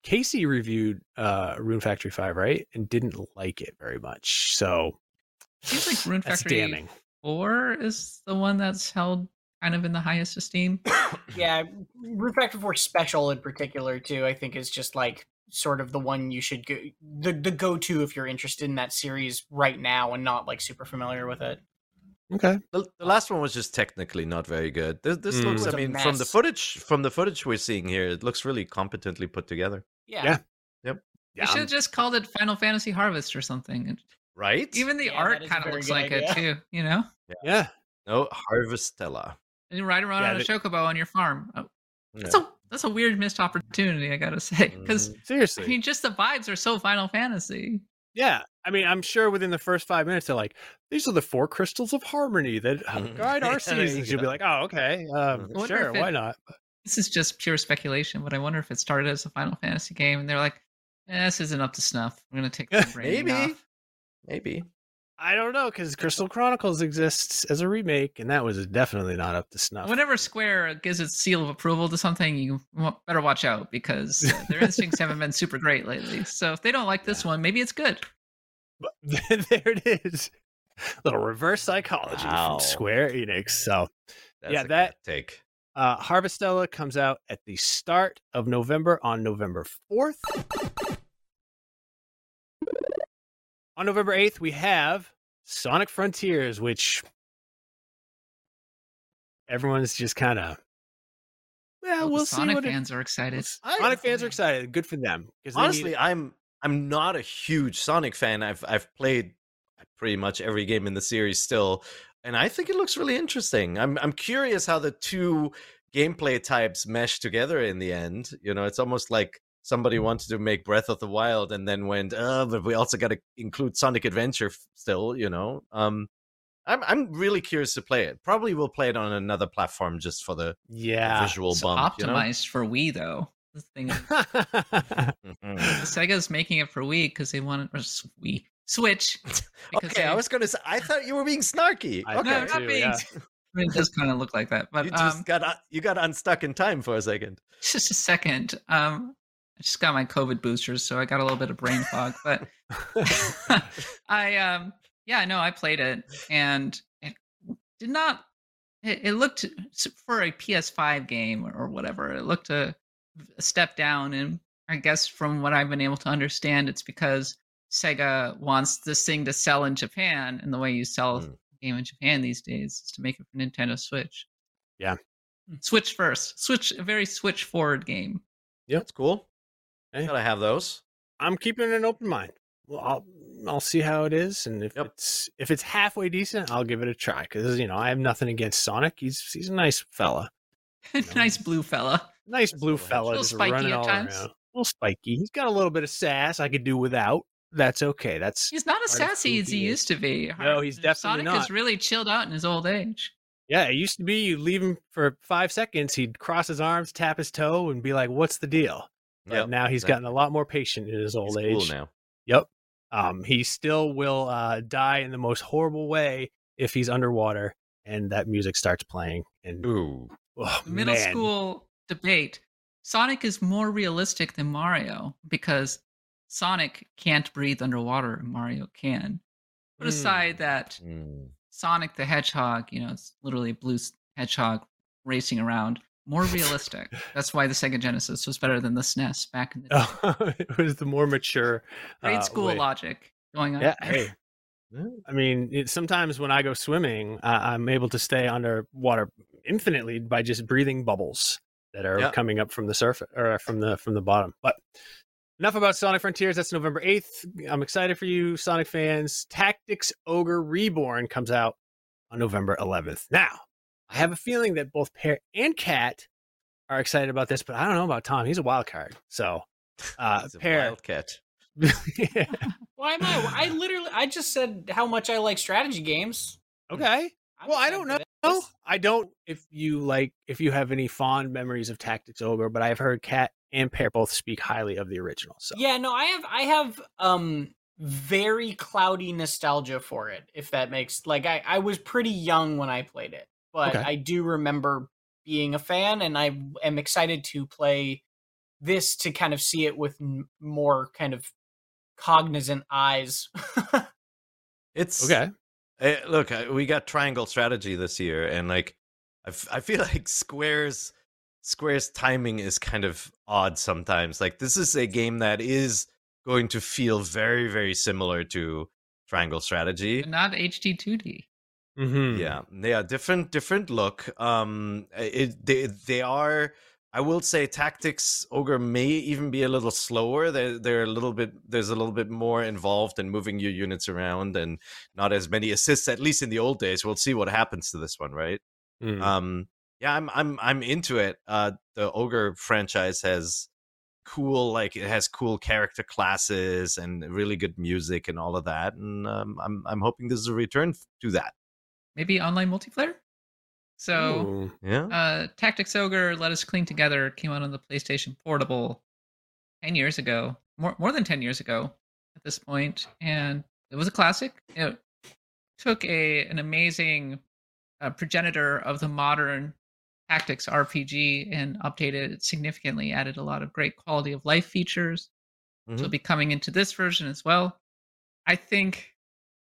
Casey reviewed uh Rune Factory 5, right? And didn't like it very much. So seems like Rune Factory damning. Four is the one that's held kind of in the highest esteem. Yeah, Rune Factory Four Special in particular too. I think is just like sort of the one you should go the the go to if you're interested in that series right now and not like super familiar with it. Okay. The, the last one was just technically not very good. This, this Mm. looks, I mean, from the footage, from the footage we're seeing here, it looks really competently put together. Yeah. Yeah. You Yeah, should I'm- have just called it Final Fantasy Harvest or something. Right? Even the Yeah, art that is a kind of looks good like it too. You know, yeah. no Harvestella. And you ride around Yeah, on a chocobo on your farm. Oh, Yeah. that's a that's a weird missed opportunity, I gotta say, because Mhm. Seriously. I mean, just the vibes are so Final Fantasy. yeah. I mean, I'm sure within the first five minutes, they're like, these are the four crystals of harmony that guide our seasons. You'll be like, oh, okay. Um, sure. it- Why not? This is just pure speculation, but I wonder if it started as a Final Fantasy game and they're like, eh, "This isn't up to snuff. We're gonna take the branding Maybe. off." Maybe. I don't know because Crystal Chronicles exists as a remake, and that was definitely not up to snuff. Whenever Square gives its seal of approval to something, you better watch out because uh, their instincts haven't been super great lately. So if they don't like this one, maybe it's good. But there it is. a Little reverse psychology Wow. from Square Enix. So, That's Yeah, a that- take. uh, Harvestella comes out at the start of November on November 4th. On November 8th, we have Sonic Frontiers, which everyone's just kind of. Yeah, Well, we'll see Sonic what it- fans are excited. I- Sonic fans are excited. Good for them. 'cause they need Honestly. I'm I'm not a huge Sonic fan. I've I've played pretty much every game in the series still, and I think it looks really interesting. I'm I'm curious how the two gameplay types mesh together in the end. You know, it's almost like somebody wanted to make Breath of the Wild and then went, "Oh, but we also got to include Sonic Adventure still." You know, um, I'm I'm really curious to play it. Probably will play it on another platform just for the yeah. visual It's bump. You know? optimized for Wii though. The thing is, Mhm. Sega's making it for Wii because they want or s- Wii Switch. Because Okay, I was gonna say. I thought you were being snarky. I okay, no, thought not too, being. yeah. I mean, it does kind of look like that, but you just um, got you got unstuck in time for a second. just a second. Um, I just got my COVID boosters, so I got a little bit of brain fog. But I, um, yeah, no, I played it, and it did not. It, it looked for a PS5 game or whatever. It looked a, a step down, and I guess from what I've been able to understand, it's because Sega wants this thing to sell in Japan, and the way you sell Mm. a game in Japan these days is to make it for Nintendo Switch. Yeah. Switch first. Switch a very Switch forward game. Yeah, that's cool. Eh? Hey. Gotta have those. I'm keeping an open mind. Well, I'll mm, I'll see how it is, and if Yep. it's if it's halfway decent, I'll give it a try. Because you know I have nothing against Sonic. He's he's a nice fella, nice blue fella. nice blue fella, just Little spiky running at all times. around. A little spiky. He's got a little bit of sass. I could do without. That's okay. That's He's not as sassy as he used to be. No, he's uh, definitely Sonic not. has really chilled out in his old age. yeah. It used to be you leave him for five seconds, he'd cross his arms, tap his toe, and be like, "What's the deal?" But Yep, now he's exactly. gotten a lot more patient in his He's old cool age. now. Yep. Um, he still will uh, die in the most horrible way if he's underwater and that music starts playing. And Ooh. oh, middle man. school debate. Sonic is more realistic than Mario because Sonic can't breathe underwater and Mario can. Put Hmm. aside that Mm. Sonic the Hedgehog, you know, it's literally a blue hedgehog racing around. More realistic. That's why the Sega Genesis was better than the SNES back in the day. Oh, it was the more mature Grade uh, school way. logic going on. Yeah. Hey, I mean, it, sometimes when I go swimming, I, I'm able to stay underwater infinitely by just breathing bubbles that are Yeah. coming up from the surface or from the from the bottom. But enough about Sonic Frontiers. That's November eighth. I'm excited for you, Sonic fans. Tactics Ogre Reborn comes out on November 11th. Now, I have a feeling that both Peer and Kat are excited about this, but I don't know about Tom. He's a wild card. So, uh, He's a Peer. wildcat. Why am I? I literally, I just said how much I like strategy games. okay. I'm Well, I don't know. this. I don't if you like if you have any fond memories of Tactics Ogre, but I've heard Kat and Peer both speak highly of the original. So Yeah, no, I have, I have, um, very cloudy nostalgia for it. If that makes like, I, I was pretty young when I played it, but Okay. I do remember being a fan, and I am excited to play this to kind of see it with n- more kind of cognizant eyes. It's okay. Eh, look, uh, we got triangle strategy this year, and like, I, f- I feel like Square's Square's timing is kind of odd sometimes. Like, this is a game that is going to feel very, very similar to Triangle Strategy. But not HD 2D. Mm-hmm. Yeah, yeah, different, different look. Um, it they they are. I will say, Tactics Ogre may even be a little slower. They're they're a little bit. There's a little bit more involved in moving your units around, and not as many assists. At least in the old days. We'll see what happens to this one, right? Mm. Um, yeah, I'm I'm I'm into it. Uh, the Ogre franchise has cool, like it has cool character classes and really good music and all of that, and um, I'm I'm hoping this is a return to that. Maybe online multiplayer? So, Ooh. Yeah. uh, Tactics Ogre, Let Us Cling Together came out on the PlayStation Portable 10 years ago, more, more than 10 years ago at this point, and it was a classic. It took a an amazing uh, progenitor of the modern tactics RPG and updated it significantly, added a lot of great quality of life features. Mhm. So it'll be coming into this version as well. I think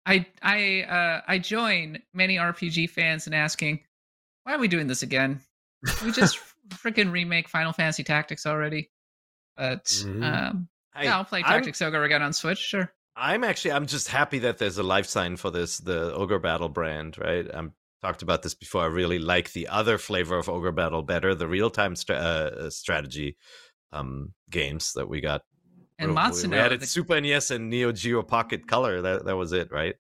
I I uh, I join many RPG fans in asking, why are we doing this again? We just freaking remake Final Fantasy Tactics already? But Mhm. um, I- yeah, I'll play I'm- Tactics Ogre again on Switch. Sure. I'm actually I'm just happy that there's a life sign for this the Ogre Battle brand, right? I'm talked about this before. I really like the other flavor of Ogre Battle better, the real time uh, strategy um, games that we got. And we Matsuno, added the- Super NES and Neo Geo Pocket Color. That that was it, right?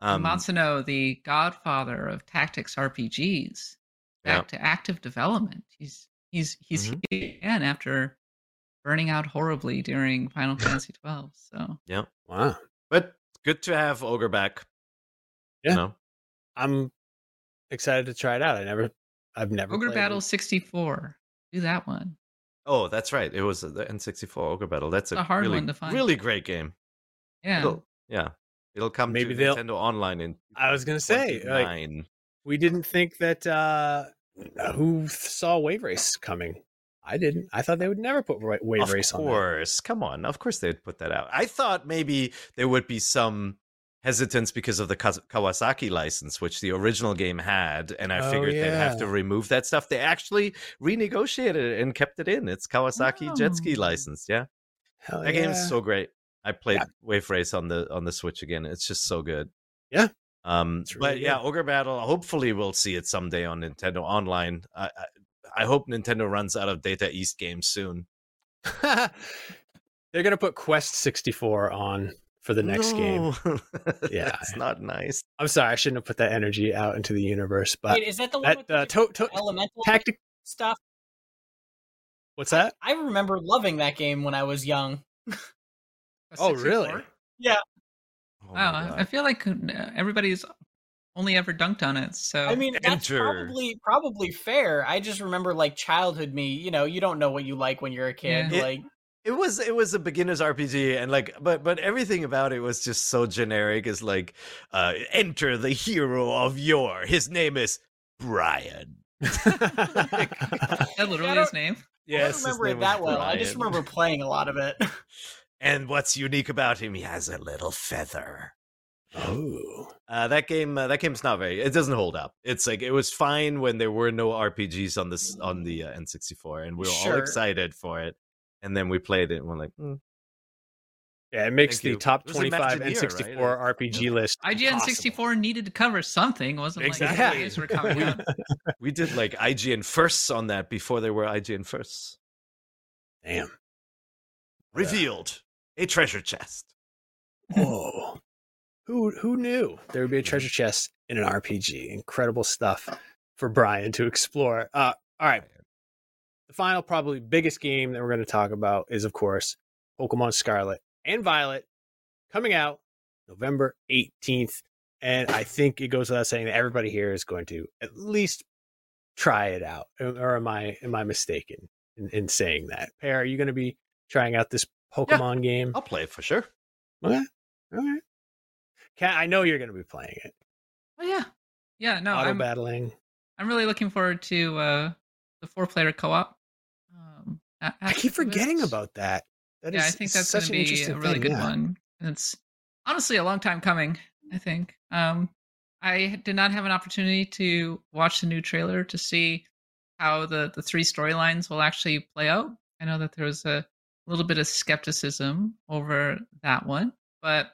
Um, Matsuno, the godfather of tactics RPGs, back Yeah. to active development. He's he's he's Mhm. here again after burning out horribly during Final Fantasy twelve. So yeah, Wow. but good to have Ogre back. Yeah. You know? I'm excited to try it out. I never, I've never. Ogre Battle sixty four. Do that one. Oh, that's right. It was the N64 Ogre Battle. That's a, a hard really, one to find. really great game. Yeah. It'll, yeah. It'll come Maybe to they'll- Nintendo Online in I was gonna say, like, we didn't think that. uh Who saw Wave Race coming? I didn't. I thought they would never put Wave of Race on. there. course. Come on. Of course they'd put that out. I thought maybe there would be some hesitance because of the Kawasaki license, which the original game had, and I Oh, figured they'd have to remove that stuff. They actually renegotiated it and kept it in. It's Kawasaki jet ski Oh. license. Yeah. Hell That yeah. game's so great. I played Yeah. Wave Race on the on the Switch again. It's just so good. Yeah. Um, It's but really yeah. Ogre Battle. Hopefully, we'll see it someday on Nintendo Online. I, I, I hope Nintendo runs out of Data East games soon. They're gonna put Quest 64 on for the next game. Yeah. it's not nice. I'm sorry, I shouldn't have put that energy out into the universe. But Wait, is that the one that with uh, to- to- elemental tactic. stuff? What's that? I remember loving that game when I was young. Oh, 64? really? Oh Wow, I- I feel like everybody's only ever dunked on it. So I mean, that's Enter. probably probably fair. I just remember like childhood me. You know, you don't know what you like when you're a kid. Yeah. It- Like, it was it was a beginner's RPG and like but but everything about it was just so generic as like uh enter the hero of yore. His name is Brian. is that literally I his don't- name? I don't remember it that well. I just remember playing a lot of it. And what's unique about him? He has a little feather. oh, Uh, that game, uh, that game's not very. It doesn't hold up. It's like it was fine when there were no RPGs on this on the uh, N64, and we were all excited for it. And then we played it, and we're like, mm, yeah, it makes Thank the you. top It was a 25 N64 right? RPG list. IGN possible. 64 needed to cover something. It wasn't like Exactly. games were coming out. we did like IGN firsts on that before there were IGN firsts. Damn. Revealed a treasure chest. Whoa. Who who knew there would be a treasure chest in an RPG? Incredible stuff for Brian to explore. Uh, all right. The final, probably biggest game that we're going to talk about is, of course, Pokemon Scarlet and Violet coming out November 18th. And I think it goes without saying that everybody here is going to at least try it out. Or am I am I mistaken in, in saying that? Peer, are you going to be trying out this Pokemon game? I'll play it for sure. Okay. All right. Kat, I know you're going to be playing it. Oh yeah, yeah. No, Auto I'm battling. I'm really looking forward to uh, the four player co op. I keep forgetting about that. That is yeah, I think that's such going to an be interesting a really thing, good yeah. one. And it's honestly a long time coming. I think. Um, I did not have an opportunity to watch the new trailer to see how the the three storylines will actually play out. I know that there was a little bit of skepticism over that one, but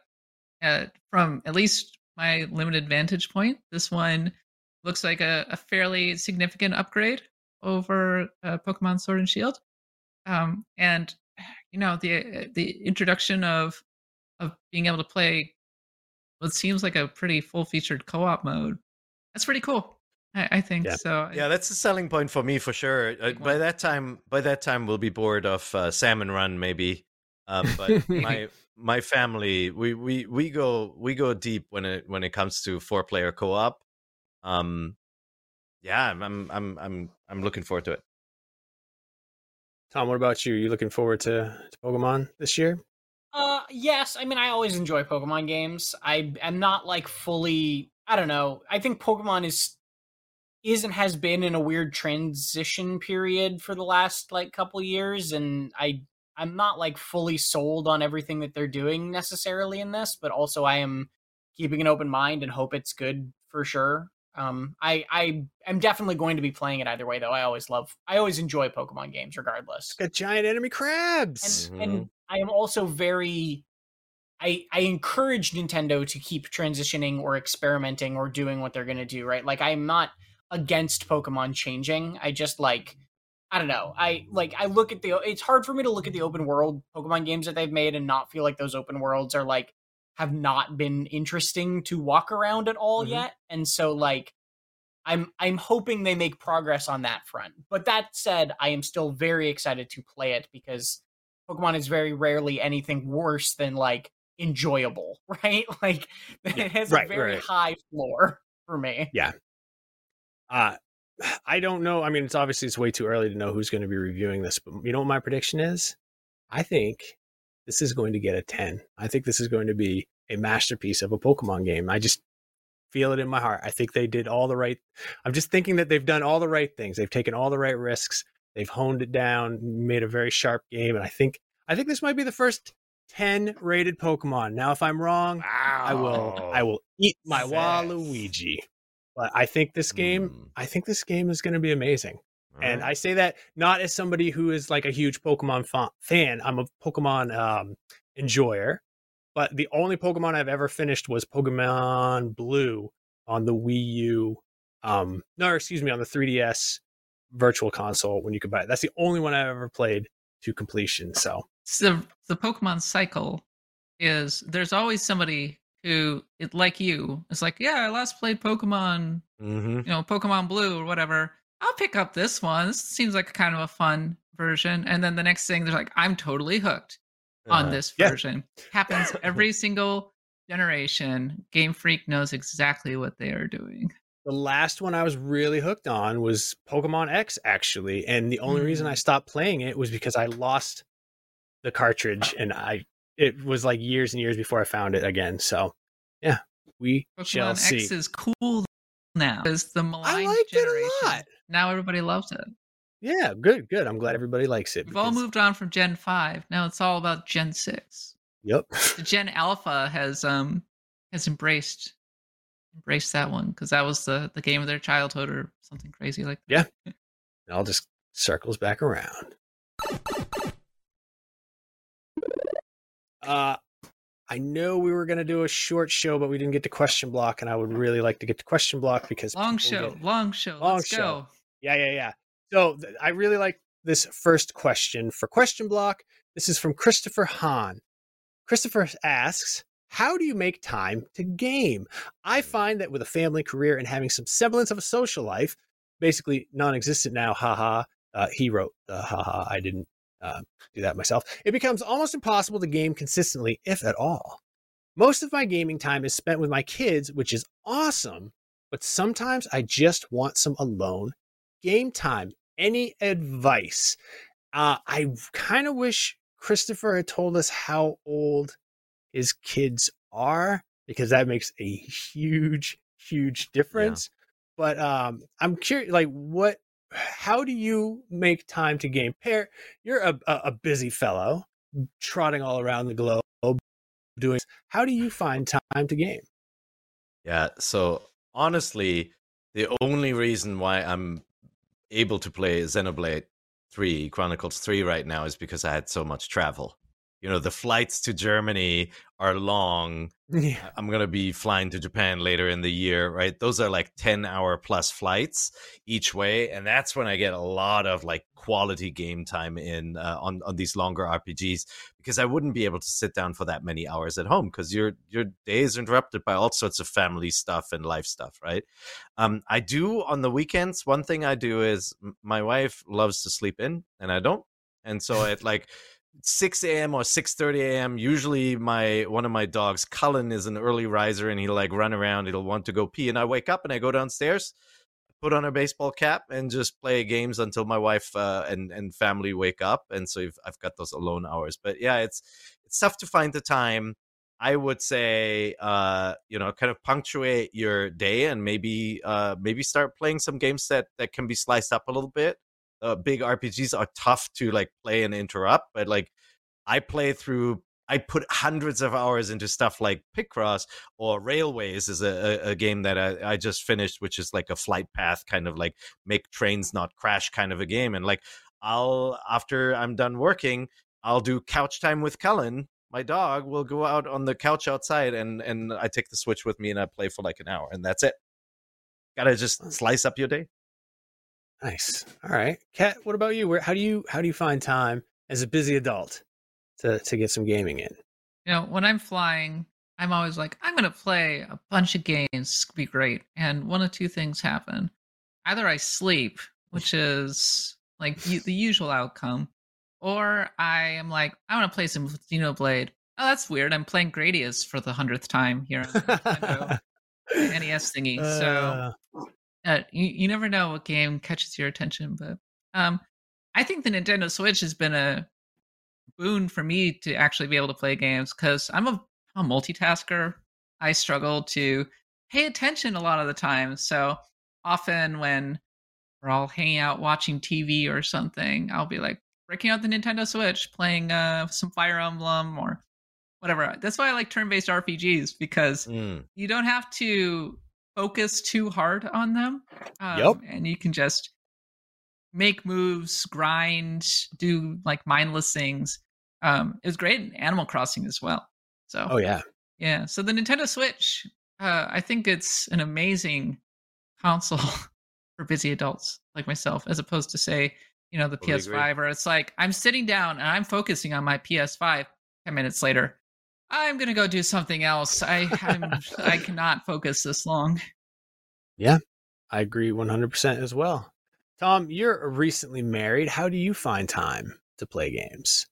uh, from at least my limited vantage point, this one looks like a, a fairly significant upgrade over uh, Pokemon Sword and Shield. Um, and you know the the introduction of of being able to play what seems like a pretty full featured co op mode. That's pretty cool. I, I think Yeah. so. Yeah, that's a selling point for me for sure. Uh, by that time, by that time, we'll be bored of uh, Salmon Run, maybe. Um, but my my family, we, we we go we go deep when it when it comes to four player co op. Um, yeah, I'm I'm I'm I'm I'm looking forward to it. Tom, what about you? you looking forward to, to Pokemon this year? Uh, yes. I mean, I always enjoy Pokemon games. I am not like fully. I don't know. I think Pokemon is is and has been in a weird transition period for the last like couple years, and I I'm not like fully sold on everything that they're doing necessarily in this, but also I am keeping an open mind and hope it's good for sure. Um, I I am definitely going to be playing it either way, though. I always love, I always enjoy Pokemon games, regardless Got giant enemy crabs. and, Mhm. and I am also very I I encourage Nintendo to keep transitioning or experimenting or doing what they're going to do, right? Like I'm not against Pokemon changing. I just like I don't know. I like I look at the it's hard for me to look at the open world Pokemon games that they've made and not feel like those open worlds are like have not been interesting to walk around at all Mhm. yet. And so like I'm I'm hoping they make progress on that front. But that said, I am still very excited to play it because Pokemon is very rarely anything worse than like enjoyable, right? Like it has right, a very right. high floor for me. Yeah. Uh, I don't know. I mean, it's obviously it's way too early to know who's going to be reviewing this, but you know what my prediction is? I think this is going to get a 10. I think this is going to be a masterpiece of a Pokemon game. I just feel it in my heart. I think they did all the right I'm just thinking that they've done all the right things. They've taken all the right risks. They've honed it down, made a very sharp game, and I think I think this might be the first 10 rated Pokemon. Now if I'm wrong, I will I will eat my. Waluigi. But I think this game Mm. I think this game is going to be amazing. And Alright. I say that not as somebody who is like a huge Pokemon fa- fan. I'm a Pokemon um, enjoyer. But the only Pokemon I've ever finished was Pokemon Blue on the Wii U. Um, no, excuse me, on the 3DS Virtual Console when you could buy it. That's the only one I've ever played to completion. So So the Pokemon cycle is there's always somebody who, it, like you, is like, yeah, I last played Pokemon, Mhm. you know, Pokemon Blue or whatever. I'll pick up this one. This seems like kind of a fun version. And then the next thing, they're like, I'm totally hooked on Uh, this Yeah. version. Happens every single generation. Game Freak knows exactly what they are doing. the last one I was really hooked on was Pokemon X, actually. And the only reason I Mm. stopped playing it was because I lost the cartridge and I it was like years and years before I found it again. So yeah, we shall Pokemon see. X is cool now. It's the maligned liked it a lot. Now everybody loves it. Yeah, good, good. I'm glad everybody likes it. We've all moved on from Gen 5. Now it's all about Gen 6. Yep. The Gen Alpha has um has embraced embraced that one because that was the the game of their childhood or something crazy like that. Yeah. It all just circles back around. Uh I know we were going to do a short show, but we didn't get to question block, and I would really like to get to question block because Long show, get- long show. Long Let's show. go. Yeah, yeah, yeah. So th- I really like this first question for question block. This is from Christopher Hahn. Christopher asks, How do you make time to game? I find that with a family career and having some semblance of a social life, basically non existent now, haha. Uh, he wrote, uh, haha, I didn't uh, do that myself. It becomes almost impossible to game consistently, if at all. Most of my gaming time is spent with my kids, which is awesome, but sometimes I just want some alone game time. Any advice? Uh, I kind of wish Christopher had told us how old his kids are because that makes a huge, huge difference. But um, I'm curious, like, what? How do you make time to game? Peer, you're a, a, a busy fellow, trotting all around the globe, doing. How do you find time to game? Yeah. So honestly, the only reason why I'm able to play Xenoblade 3 Chronicles 3 right now is because I had so much travel. You know, the flights to Germany are long. Yeah, I'm going to be flying to Japan later in the year, right? Those are like 10 hour plus flights each way. And that's when I get a lot of like quality game time in uh, on, on these longer RPGs because I wouldn't be able to sit down for that many hours at home because your, your day is interrupted by all sorts of family stuff and life stuff, right? Um, I do on the weekends. One thing I do is my wife loves to sleep in and I don't. And so at like 6 a.m. or 6:30 a.m. Usually, my one of my dogs, Cullen, is an early riser, and he'll like run around. He'll want to go pee, and I wake up and I go downstairs, put on a baseball cap, and just play games until my wife uh, and and family wake up. And so I've, I've got those alone hours. But yeah, it's it's tough to find the time. I would say, uh, you know, kind of punctuate your day and maybe uh, maybe start playing some games that that can be sliced up a little bit uh, big RPGs are tough to like play and interrupt, but like I play through. I put hundreds of hours into stuff like Picross or Railways is a, a, a game that I, I just finished, which is like a flight path kind of like make trains not crash kind of a game. And like I'll after I'm done working, I'll do couch time with Cullen, my dog will go out on the couch outside and and I take the Switch with me and I play for like an hour and that's it. Gotta just slice up your day. Nice. All right, Kat. What about you? Where how do you how do you find time as a busy adult to to get some gaming in? You know, when I'm flying, I'm always like, I'm gonna play a bunch of games. It's gonna be great. And one of two things happen: either I sleep, which is like the usual outcome, or I am like, I want to play some Xenoblade. Oh, that's weird. I'm playing Gradius for the hundredth time here on the NES thingy. So Uh, uh, you, you never know what game catches your attention, but um, I think the Nintendo Switch has been a boon for me to actually be able to play games because I'm a, a multitasker. I struggle to pay attention a lot of the time. So often when we're all hanging out watching TV or something, I'll be like breaking out the Nintendo Switch, playing uh, some Fire Emblem or whatever. That's why I like turn-based RPGs because Mm. you don't have to focus too hard on them. Um, Yep. And you can just make moves, grind, do like mindless things. Um, it was great in Animal Crossing as well. So oh yeah. yeah, so the Nintendo Switch, uh, I think it's an amazing console for busy adults like myself, as opposed to say, you know, the Totally PS5, agree. where it's like I'm sitting down and I'm focusing on my PS5. Ten minutes later, I'm gonna go do something else. I I'm, I cannot focus this long. Yeah, I agree 100% as well. Tom, you're recently married. How do you find time to play games?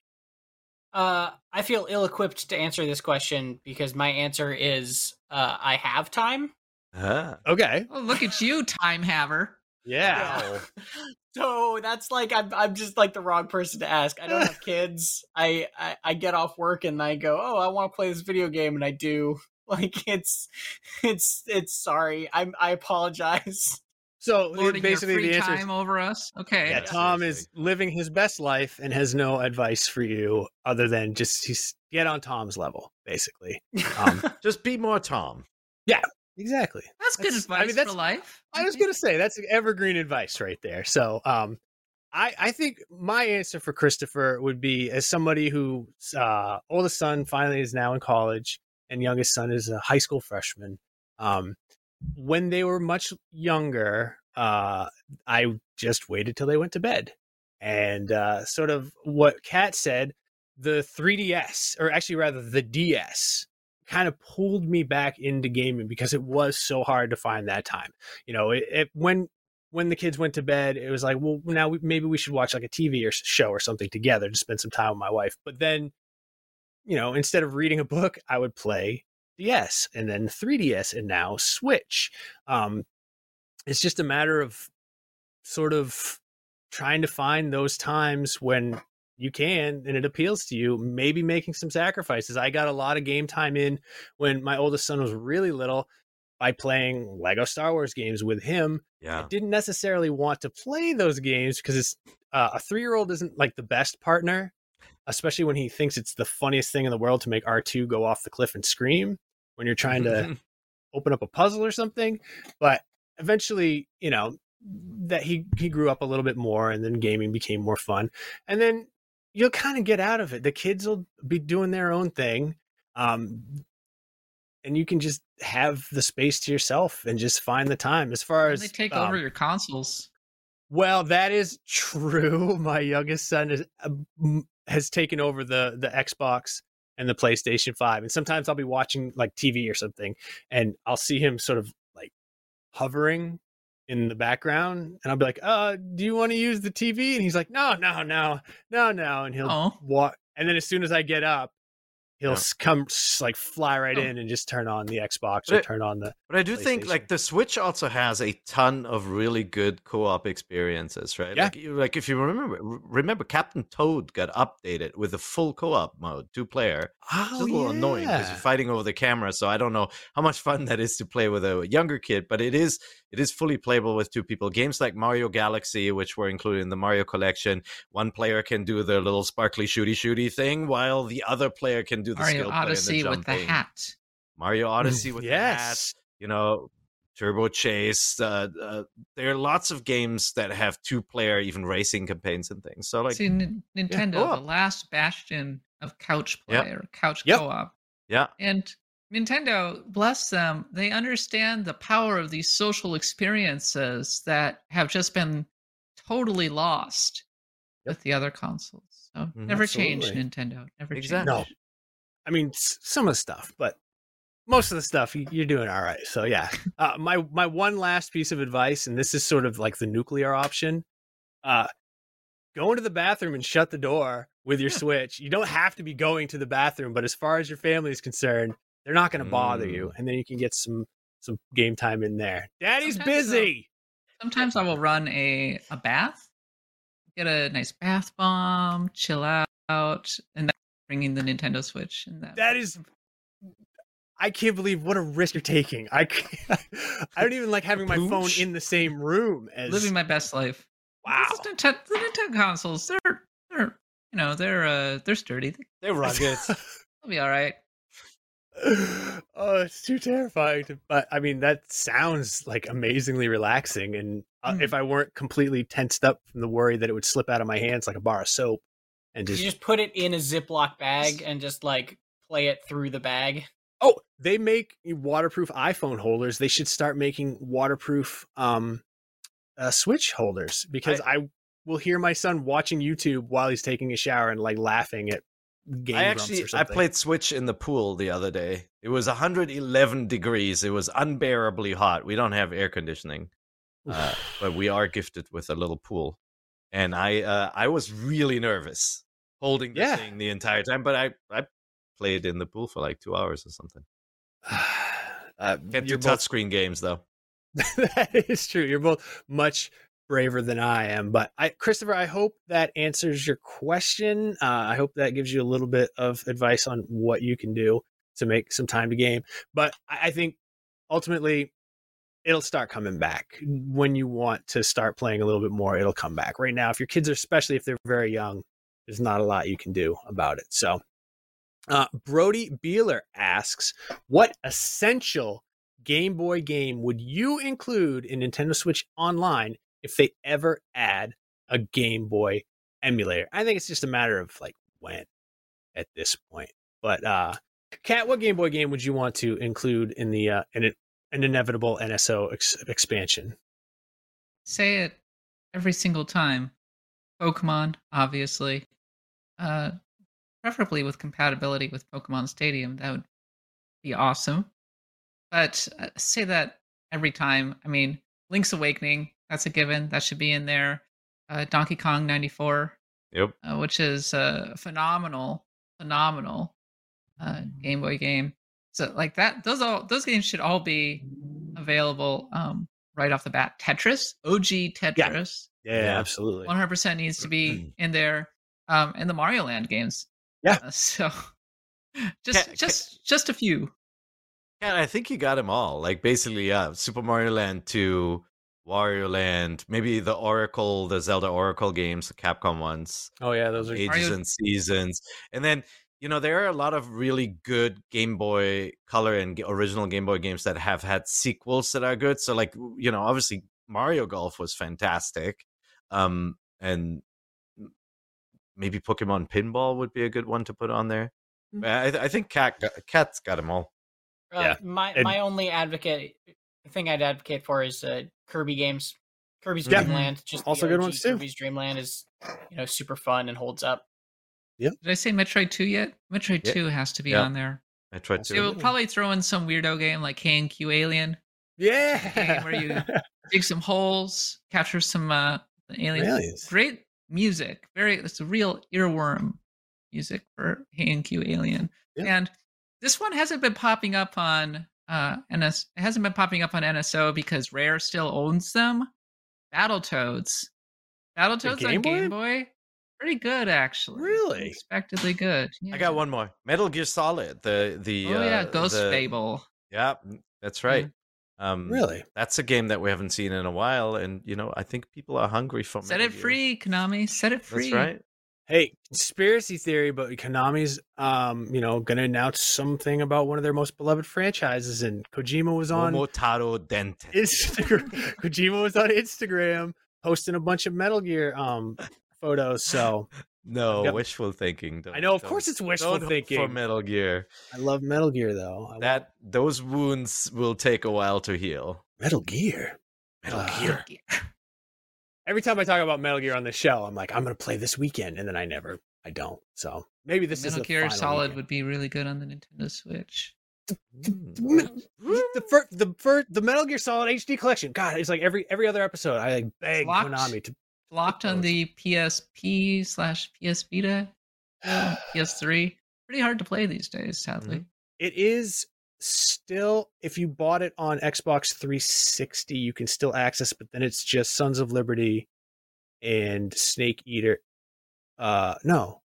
Uh, I feel ill-equipped to answer this question because my answer is uh, I have time. Ah. Okay. Oh, look at you, time haver. Yeah. so that's like I'm I'm just like the wrong person to ask. I don't have kids. I, I I get off work and I go, oh, I want to play this video game, and I do. Like it's it's it's sorry. I'm I apologize. So Lording basically, your free the answer is time over us. Okay. yeah, Yeah, Tom is living his best life and has no advice for you other than just he's, get on Tom's level, basically. Um, Just be more Tom. Exactly. That's good That's- I advice mean, that's- for life. I was gonna say that's evergreen advice right there. So, um, I I think my answer for Christopher would be as somebody whose uh, oldest son finally is now in college and youngest son is a high school freshman. Um, when they were much younger, uh, I just waited till they went to bed, and uh, sort of what Kat said, the 3ds or actually rather the DS kind of pulled me back into gaming because it was so hard to find that time. You know it, it when when the kids went to bed it was like well now we, maybe we should watch like a tv or show or something together to spend some time with my wife. But then you know instead of reading a book i would play ds and then 3ds and now switch. Um it's just a matter of sort of trying to find those times when you can and it appeals to you maybe making some sacrifices i got a lot of game time in when my oldest son was really little by playing lego star wars games with him Yeah. I didn't necessarily want to play those games because it's uh, a three year old isn't like the best partner, especially when he thinks it's the funniest thing in the world to make R2 go off the cliff and scream when you're trying to open up a puzzle or something. But eventually, you know, that he he grew up a little bit more and then gaming became more fun. And then you'll kind of get out of it. The kids will be doing their own thing. Um and you can just have the space to yourself and just find the time. As far as they take um, over your consoles. well, that is true. My youngest son is, uh, has taken over the the Xbox and the PlayStation 5. And sometimes I'll be watching like TV or something and I'll see him sort of like hovering in the background and I'll be like, "Uh, do you want to use the TV?" And he's like, "No, no, no. No, no." And he'll walk and then as soon as I get up, he'll Yeah. come like fly right Oh. in and just turn on the Xbox But or turn on the But I do think like the Switch also has a ton of really good co-op experiences, right? Yeah. Like, like if you remember, remember Captain Toad got updated with a full co-op mode, two player. Oh, It's a little annoying because you're fighting over the camera, so I don't know how much fun that is to play with a younger kid. But it is it is fully playable with two people. Games like Mario Galaxy, which were included in the Mario collection, one player can do the little sparkly shooty shooty thing, while the other player can do the Mario skill play and Odyssey the with the hat. Mario Odyssey with the hat yes. you know Turbo Chase. Uh, uh, there are lots of games that have two player, even racing campaigns and things. So like, See, N- Nintendo, co-op. the last bastion of couch player, Yep. couch Yep. co-op, yeah, and Nintendo, bless them, they understand the power of these social experiences that have just been totally lost with the other consoles. So Mhm. never change, Nintendo. Never Exactly. No. change. I mean, some of the stuff, but most of the stuff you're doing all right. So yeah, uh, my my one last piece of advice, and this is sort of like the nuclear option. Uh, go into the bathroom and shut the door with your Switch. You don't have to be going to the bathroom, but as far as your family is concerned, they're not going to bother you, and then you can get some some game time in there. Daddy's Sometimes, busy. Sometimes I will run a a bath, get a nice bath bomb, chill out, and then bringing the Nintendo Switch. And that, That is. I can't believe what a risk you're taking. I I don't even like having my phone in the same room as living my best life. wow. These Nintendo, the Nintendo consoles, they're they're you know they're uh they're sturdy. they're rugged. They'll be all right. oh, it's too terrifying. To, but I mean, that sounds like amazingly relaxing. And uh, Mm. if I weren't completely tensed up from the worry that it would slip out of my hands like a bar of soap, and You just just put it in a Ziploc bag and just like play it through the bag. oh, they make waterproof iPhone holders. They should start making waterproof um, uh, Switch holders because I, will hear my son watching YouTube while he's taking a shower and like laughing at game I actually or I played Switch in the pool the other day. It was 111 degrees. It was unbearably hot. We don't have air conditioning, uh, but we are gifted with a little pool, and I uh, I was really nervous holding the Yeah. thing the entire time. But I I played in the pool for like two hours or something. uh, Can't do both touchscreen games though. that is true. You're both much braver than I am. But I, Christopher, I hope that answers your question. Uh, I hope that gives you a little bit of advice on what you can do to make some time to game. But I, I think ultimately it'll start coming back when you want to start playing a little bit more. It'll come back. Right now, if your kids are, especially if they're very young, there's not a lot you can do about it. So, uh, Brody Beeler asks, "What essential Game Boy game would you include in Nintendo Switch Online if they ever add a Game Boy emulator? I think it's just a matter of like when at this point. But uh Kat, what Game Boy game would you want to include in the uh in an, an inevitable NSO ex- expansion? Say it every single time. Pokemon, obviously. Uh, preferably with compatibility with Pokemon Stadium. That would be awesome. But uh, say that every time. I mean, Link's Awakening, that's a given. That should be in there. Uh, Donkey Kong 94, Yep. uh, which is a phenomenal, phenomenal uh, Game Boy game. So like that, those all those games should all be available um, right off the bat. Tetris, OG Tetris, Yeah, Yeah. absolutely. one hundred percent needs to be in there. Um, and the Mario Land games. Yeah. Uh, so just Ca- ca- just just a few. Yeah, I think you got them all. Like basically, yeah, Super Mario Land 2, Wario Land, maybe the Oracle, the Zelda Oracle games, the Capcom ones, Oh yeah, those are Ages Mario- and Seasons. And then, you know, there are a lot of really good Game Boy Color and original Game Boy games that have had sequels that are good. So like, you know, obviously Mario Golf was fantastic. Um and m- maybe Pokemon Pinball would be a good one to put on there. Mm. But I, I think Kat got, Kat's got them all. Uh, Yeah, My and- my only advocate thing I'd advocate for is uh, Kirby games. Kirby's Yeah. Dreamland, just Also good ones, too. Kirby's Dreamland is you know super fun and holds up. Did I say Metroid Two yet? Metroid Yeah. Two has to be Yeah. on there. I tried Also They to. will probably throw in some weirdo game like Heiankyo Alien. yeah. game where you- dig some holes, capture some uh aliens. Aliens. Great music. Very it's a real earworm music for Heiankyo Alien. Yeah. And this one hasn't been popping up on uh NS it hasn't been popping up on NSO because Rare still owns them. Battletoads. Battletoads Game on Boy? Game Boy? Pretty good actually. Really? expectedly good. I got one more. Metal Gear Solid. The the Oh yeah, uh, Ghost the- Babel. Yeah, that's right. Um, really? That's a game that we haven't seen in a while, and you know I think people are hungry for. Set it Gear. free, Konami. Set it free. That's right. Hey, conspiracy theory, but Konami's um, you know, gonna announce something about one of their most beloved franchises, and Kojima was on Momotaro Dente. Instagram. Kojima was on Instagram posting a bunch of Metal Gear um photos. So No, Yep. wishful thinking. Don't- I know, of don't- course, it's wishful don't hope for. Metal Gear. I love Metal Gear though. I want That those wounds will take a while to heal. Metal Gear. Metal Ah. Gear. Every time I talk about Metal Gear on the show, I'm like, I'm gonna play this weekend, and then I never, I don't. So maybe this is Metal the Gear final Solid weekend. would be really good on the Nintendo Switch. the first, the first, the Metal Gear Solid HD collection. God, it's like every every other episode. I like beg Locked. Konami to. Locked on the PSP slash PS Vita, uh, PS3. Pretty hard to play these days, sadly. It is still, if you bought it on Xbox 360, you can still access, but then it's just Sons of Liberty and Snake Eater. Uh, no,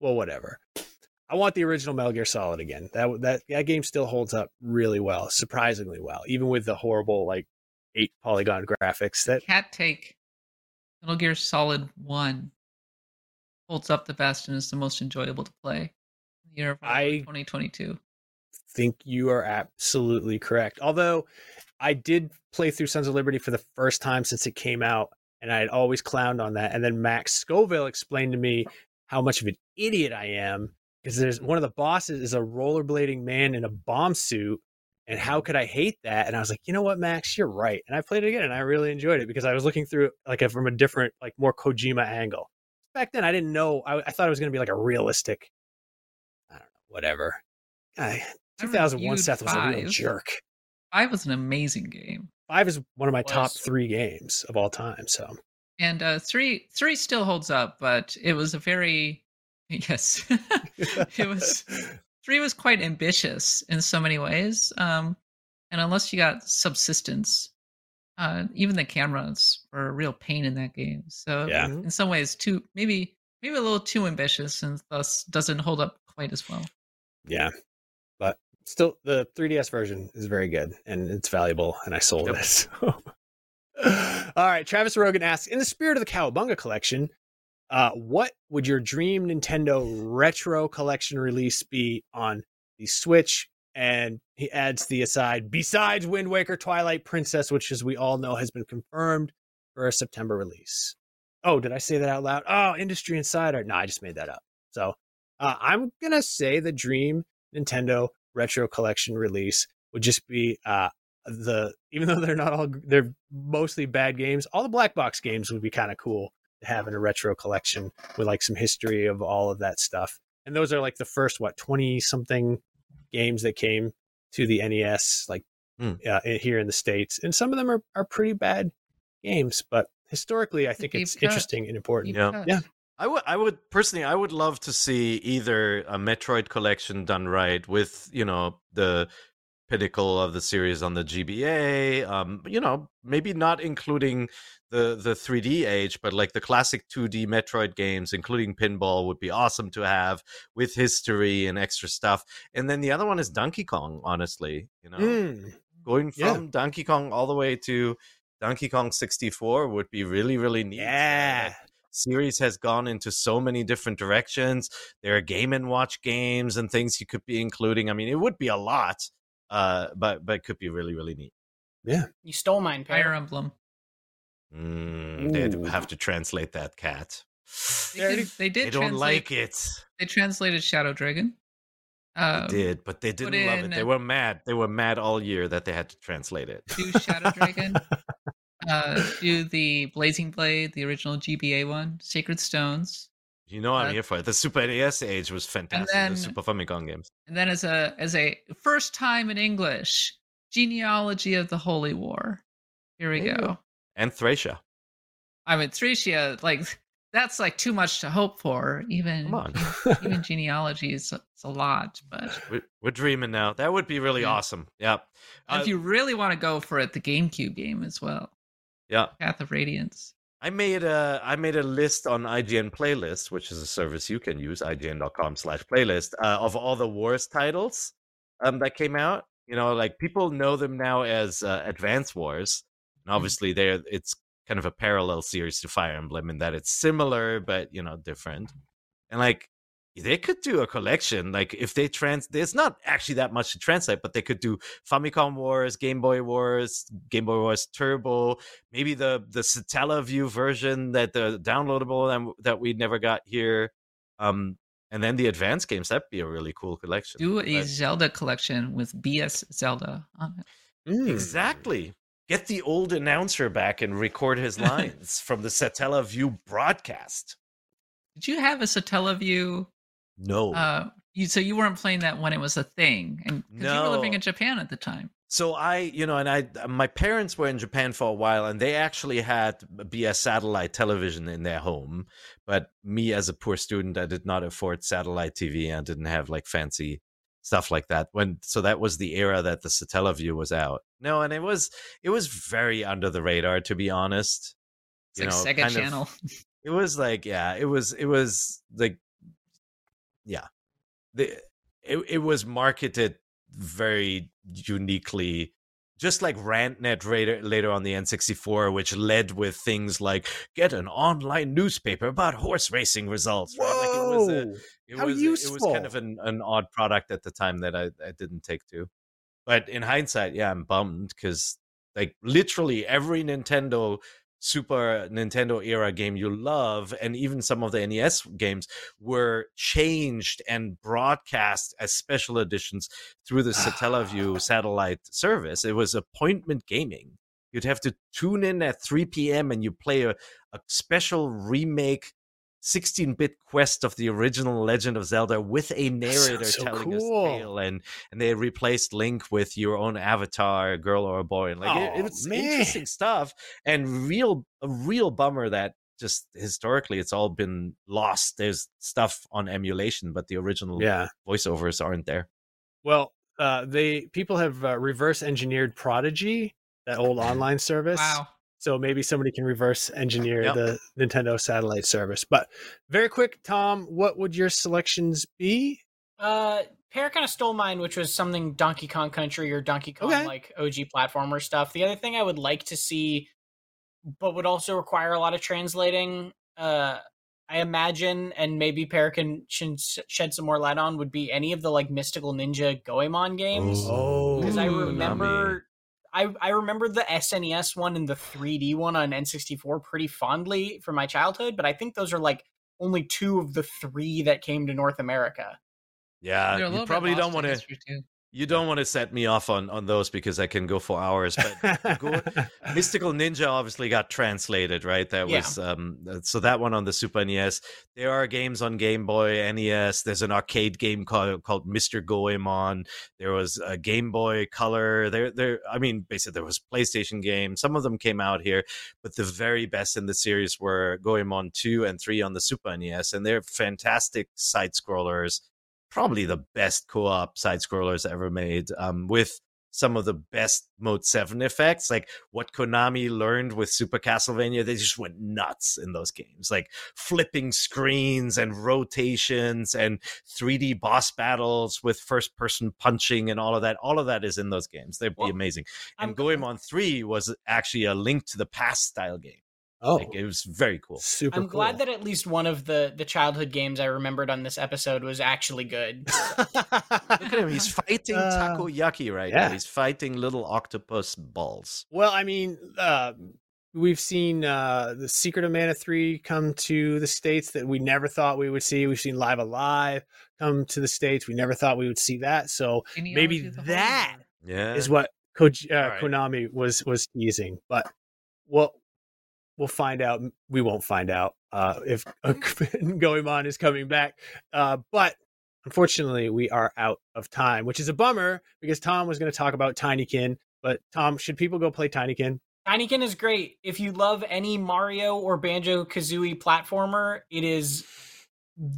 well, whatever. I want the original Metal Gear Solid again. That that that game still holds up really well, surprisingly well, even with the horrible like eight polygon graphics. That Kat Take Metal Gear Solid 1 holds up the best and is the most enjoyable to play in the year of I- 2022. think you are absolutely correct. Although I did play through Sons of Liberty for the first time since it came out, and I had always clowned on that. And then Max Scoville explained to me how much of an idiot I am because there's one of the bosses is a rollerblading man in a bomb suit. And how could I hate that? And I was like, you know what, Max, you're right. And I played it again, and I really enjoyed it because I was looking through like from a different, like more Kojima angle. Back then, I didn't know. I, I thought it was going to be like a realistic, I don't know, whatever. I, I 2001 reviewed Seth was a real jerk. Five was an amazing game. Five is one of my top three games of all time. So And uh, three three still holds up, but it was a very yes. it was three was quite ambitious in so many ways. Um, and unless you got subsistence, uh, even the cameras were a real pain in that game. So Yeah. in some ways, too maybe maybe a little too ambitious, and thus doesn't hold up quite as well. yeah, but still, the 3DS version is very good and it's valuable, and I sold Yep. it. So. all right, Travis Rogan asks, in the spirit of the Cowabunga collection, uh, what would your dream Nintendo retro collection release be on the Switch? And he adds the aside, besides Wind Waker Twilight Princess, which, as we all know, has been confirmed for a September release. Oh, did I say that out loud? Oh, Industry Insider. No, I just made that up. So uh, I'm going to say the dream Nintendo retro collection release would just be uh, the, even though they're not all, they're mostly bad games, all the black box games would be kind of cool to have in a retro collection with like some history of all of that stuff. And those are like the first, what, 20 something games that came to the NES, like Hmm. uh, here in the States. And some of them are, are pretty bad games, but historically, I think deep it's cut. interesting and important. Yeah. Because- Yeah. I would, I would personally, I would love to see either a Metroid collection done right with, you know, the pinnacle of the series on the GBA. Um, you know, maybe not including the the 3D age, but like the classic 2D Metroid games, including Pinball, would be awesome to have with history and extra stuff. And then the other one is Donkey Kong. Honestly, you know, Mm, going Yeah. from Donkey Kong all the way to Donkey Kong 64 would be really, really neat. Yeah. series has gone into so many different directions. There are game and watch games and things you could be including. I mean, it would be a lot, uh, but but it could be really, really neat. Yeah, you stole mine, Fire Emblem. Mm, they'd have to translate that Kat. They, They did, they did They don't like it. They translated Shadow Dragon. Um, They did, but they didn't love it. They were mad. They were mad all year that they had to translate it. do Shadow Dragon. uh, do the Blazing Blade, the original GBA one, Sacred Stones, You know, I'm Uh, here for it. The Super NES age was fantastic. then- the Super Famicom games. and then as a as a first time in English, Genealogy of the Holy War. Here we you go. And Thracia. I mean, Thracia, like that's like too much to hope for. Even Come on. even genealogy is it's a lot, but We're, we're dreaming now. That would be really Yeah. awesome. Yeah. Uh, if you really want to go for it, the GameCube game as well, yeah. Path of Radiance. I made a I made a list on IGN playlist, which is a service you can use, ign.com slash playlist, uh, of all the Wars titles um, that came out. You know, like people know them now as uh, Advance Wars. And obviously they're it's kind of a parallel series to Fire Emblem in that it's similar but you know different. And like they could do a collection like if they trans there's not actually that much to translate but they could do famicom wars game boy wars game boy wars turbo maybe the the Satellaview version that the downloadable and that we never got here um and then the advanced games that'd be a really cool collection Do a But- Zelda collection with BS Zelda on it. Mm. exactly get the old announcer back and record his lines from the Satellaview broadcast Did you have a Satellaview? No Uh, you so you weren't playing that when it was a thing, and 'cause you were living in Japan at the time. So I, you know, and I, my parents were in Japan for a while, and they actually had BS satellite television in their home. But me, as a poor student, I did not afford satellite TV and didn't have like fancy stuff like that. When so that was the era that the Satellaview was out. No, and it was it was very under the radar, to be honest. It's like Sega kind of- Channel. it was like yeah it was it was like yeah the it, it was marketed very uniquely just like Randnet later, later on the n64 which led with things like get an online newspaper about horse racing results right? like it was a, Whoa. it How was it was kind of an, an odd product at the time that I, I didn't take to but in hindsight yeah i'm bummed because like literally every nintendo super nintendo era game you love and even some of the nes games were changed and broadcast as special editions through the satellaview satellite service. It was appointment gaming. You'd have to tune in at 3 p.m and you play a, a special remake 16-bit quest of the original Legend of Zelda with a narrator so telling cool. a tale, and and they replaced Link with your own avatar, a girl or a boy, and like it, Oh, it's man. interesting stuff, and real a real bummer that just historically it's all been lost. There's stuff on emulation, but the original Yeah. voiceovers aren't there. Well, uh, they people have uh, reverse engineered Prodigy, that old online service. Wow. So maybe somebody can reverse engineer Yep. the Nintendo satellite service. But very quick, Tom, what would your selections be? Uh, Peer kind of stole mine, which was something Donkey Kong Country or Donkey Kong Okay. like OG platformer stuff. The other thing I would like to see, but would also require a lot of translating. Uh, I imagine, and maybe Peer can sh- shed some more light on, would be any of the like Mystical Ninja Goemon games. Oh, because I Ooh, remember I I remember the SNES one and the 3D one on N64 pretty fondly from my childhood, but I think those are like only two of the three that came to North America. Yeah, you probably don't in want to. You don't want to set me off on on those because I can go for hours. But go- Mystical Ninja obviously got translated, right? That Yeah. was um uh, so that one on the Super NES. There are games on Game Boy, NES. There's an arcade game called called Mr. Goemon. There was a Game Boy Color. There there I mean basically there was PlayStation games. Some of them came out here, but the very best in the series were Goemon 2 and 3 on the Super NES and they're fantastic side scrollers. Probably the best co-op side scrollers ever made um with some of the best Mode 7 effects, like what Konami learned with Super Castlevania, they just went nuts in those games. Like flipping screens and rotations and 3D boss battles with first person punching and all of that. All of that is in those games. They'd be Well, amazing. And Goemon 3 was actually a link to the past style game. Oh, Like, it was very cool. super. I'm cool. glad that at least one of the the childhood games I remembered on this episode was actually good. Look at him. He's fighting Uh, takoyaki right yeah. now. He's fighting little octopus balls. Well, I mean, uh, we've seen uh, the Secret of Mana 3 come to the States that we never thought we would see. We've seen Live A Live come to the States. We never thought we would see that. So maybe of the that Yeah. is what Koji- uh, All right. Konami was was teasing. But well, we'll find out. We won't find out uh, if Goemon is coming back. Uh, but unfortunately, we are out of time, which is a bummer because Tom was going to talk about Tinykin. But Tom, should people go play Tinykin? Tinykin is great. If you love any Mario or Banjo Kazooie platformer, it is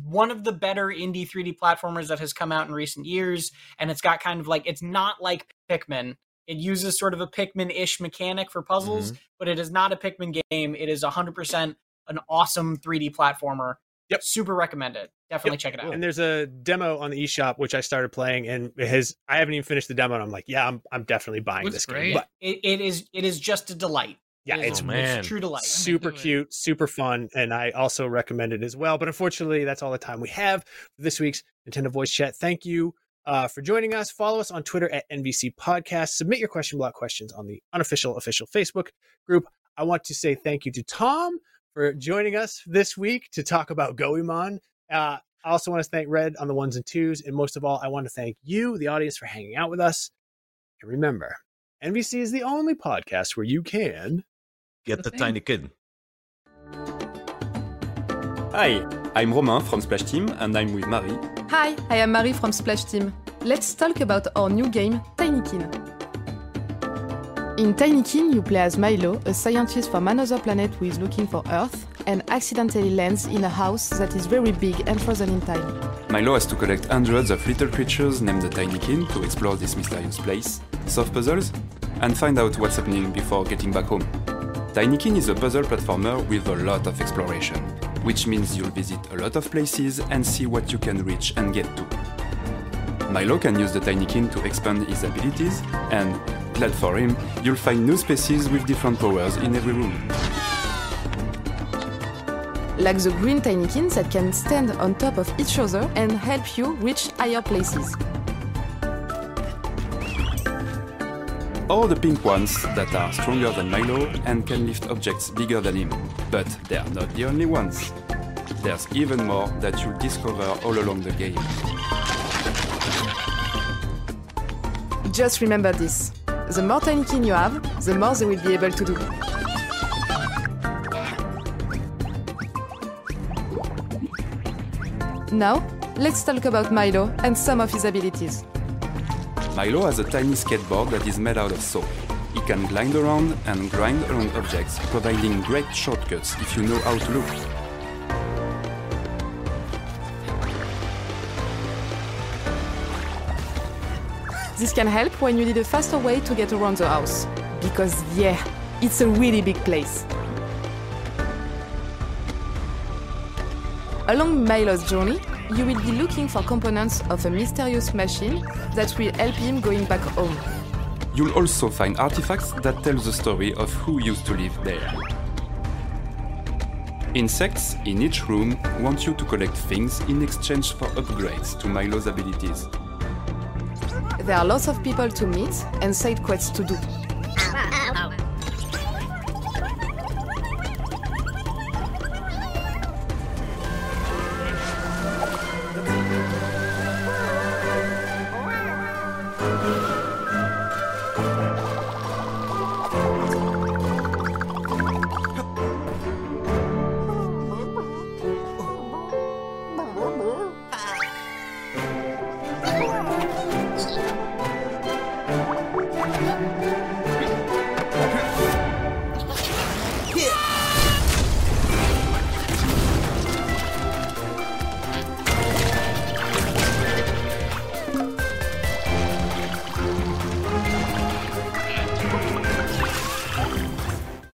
one of the better indie 3D platformers that has come out in recent years. And it's got kind of like, it's not like Pikmin. It uses sort of a Pikmin ish mechanic for puzzles, mm-hmm. but it is not a Pikmin game. It is 100% an awesome 3D platformer. Yep. Super recommend it. Definitely check it out. And there's a demo on the eShop which I started playing, and it has I haven't even finished the demo, and I'm like, yeah, I'm I'm definitely buying Looks this great. game. But It, it is it is just a delight. Yeah, It is- it's Oh, man. true to life. super cute, super fun, and I also recommend it as well. But unfortunately, that's all the time we have for this week's Nintendo Voice Chat. Thank you uh, for joining us. Follow us on Twitter at NVC Podcast. Submit your question block questions on the unofficial official Facebook group. I want to say thank you to Tom for joining us this week to talk about Goemon. Uh, I also want to thank Red on the ones and twos, and most of all, I want to thank you, the audience, for hanging out with us. And remember, NVC is the only podcast where you can Get The the tiny kid. Hi, I'm Romain from Splash Team and I'm with Marie. Hi, I am Marie from Splash Team. Let's talk about our new game, Tinykin. In Tinykin, you play as Milo, a scientist from another planet who is looking for Earth and accidentally lands in a house that is very big and frozen in time. Milo has to collect hundreds of little creatures named the Tinykin to explore this mysterious place, solve puzzles, and find out what's happening before getting back home. Tinykin is a puzzle platformer with a lot of exploration, which means you'll visit a lot of places and see what you can reach and get to. Milo can use the Tinykin to expand his abilities, and, glad for him, you'll find new species with different powers in every room. Like the green Tinykins that can stand on top of each other and help you reach higher places. Or the pink ones that are stronger than Milo and can lift objects bigger than him. But they are not the only ones. There's even more that you'll discover all along the game. Just remember this. The more Tinykin you have, the more they will be able to do. Now, let's talk about Milo and some of his abilities. Milo has a tiny skateboard that is made out of soap. He can glide around and grind around objects, providing great shortcuts if you know how to look. This can help when you need a faster way to get around the house. Because, yeah, it's a really big place. Along Milo's journey, you will be looking for components of a mysterious machine that will help him going back home. You'll also find artifacts that tell the story of who used to live there. Insects in each room want you to collect things in exchange for upgrades to Milo's abilities. There are lots of people to meet and side quests to do.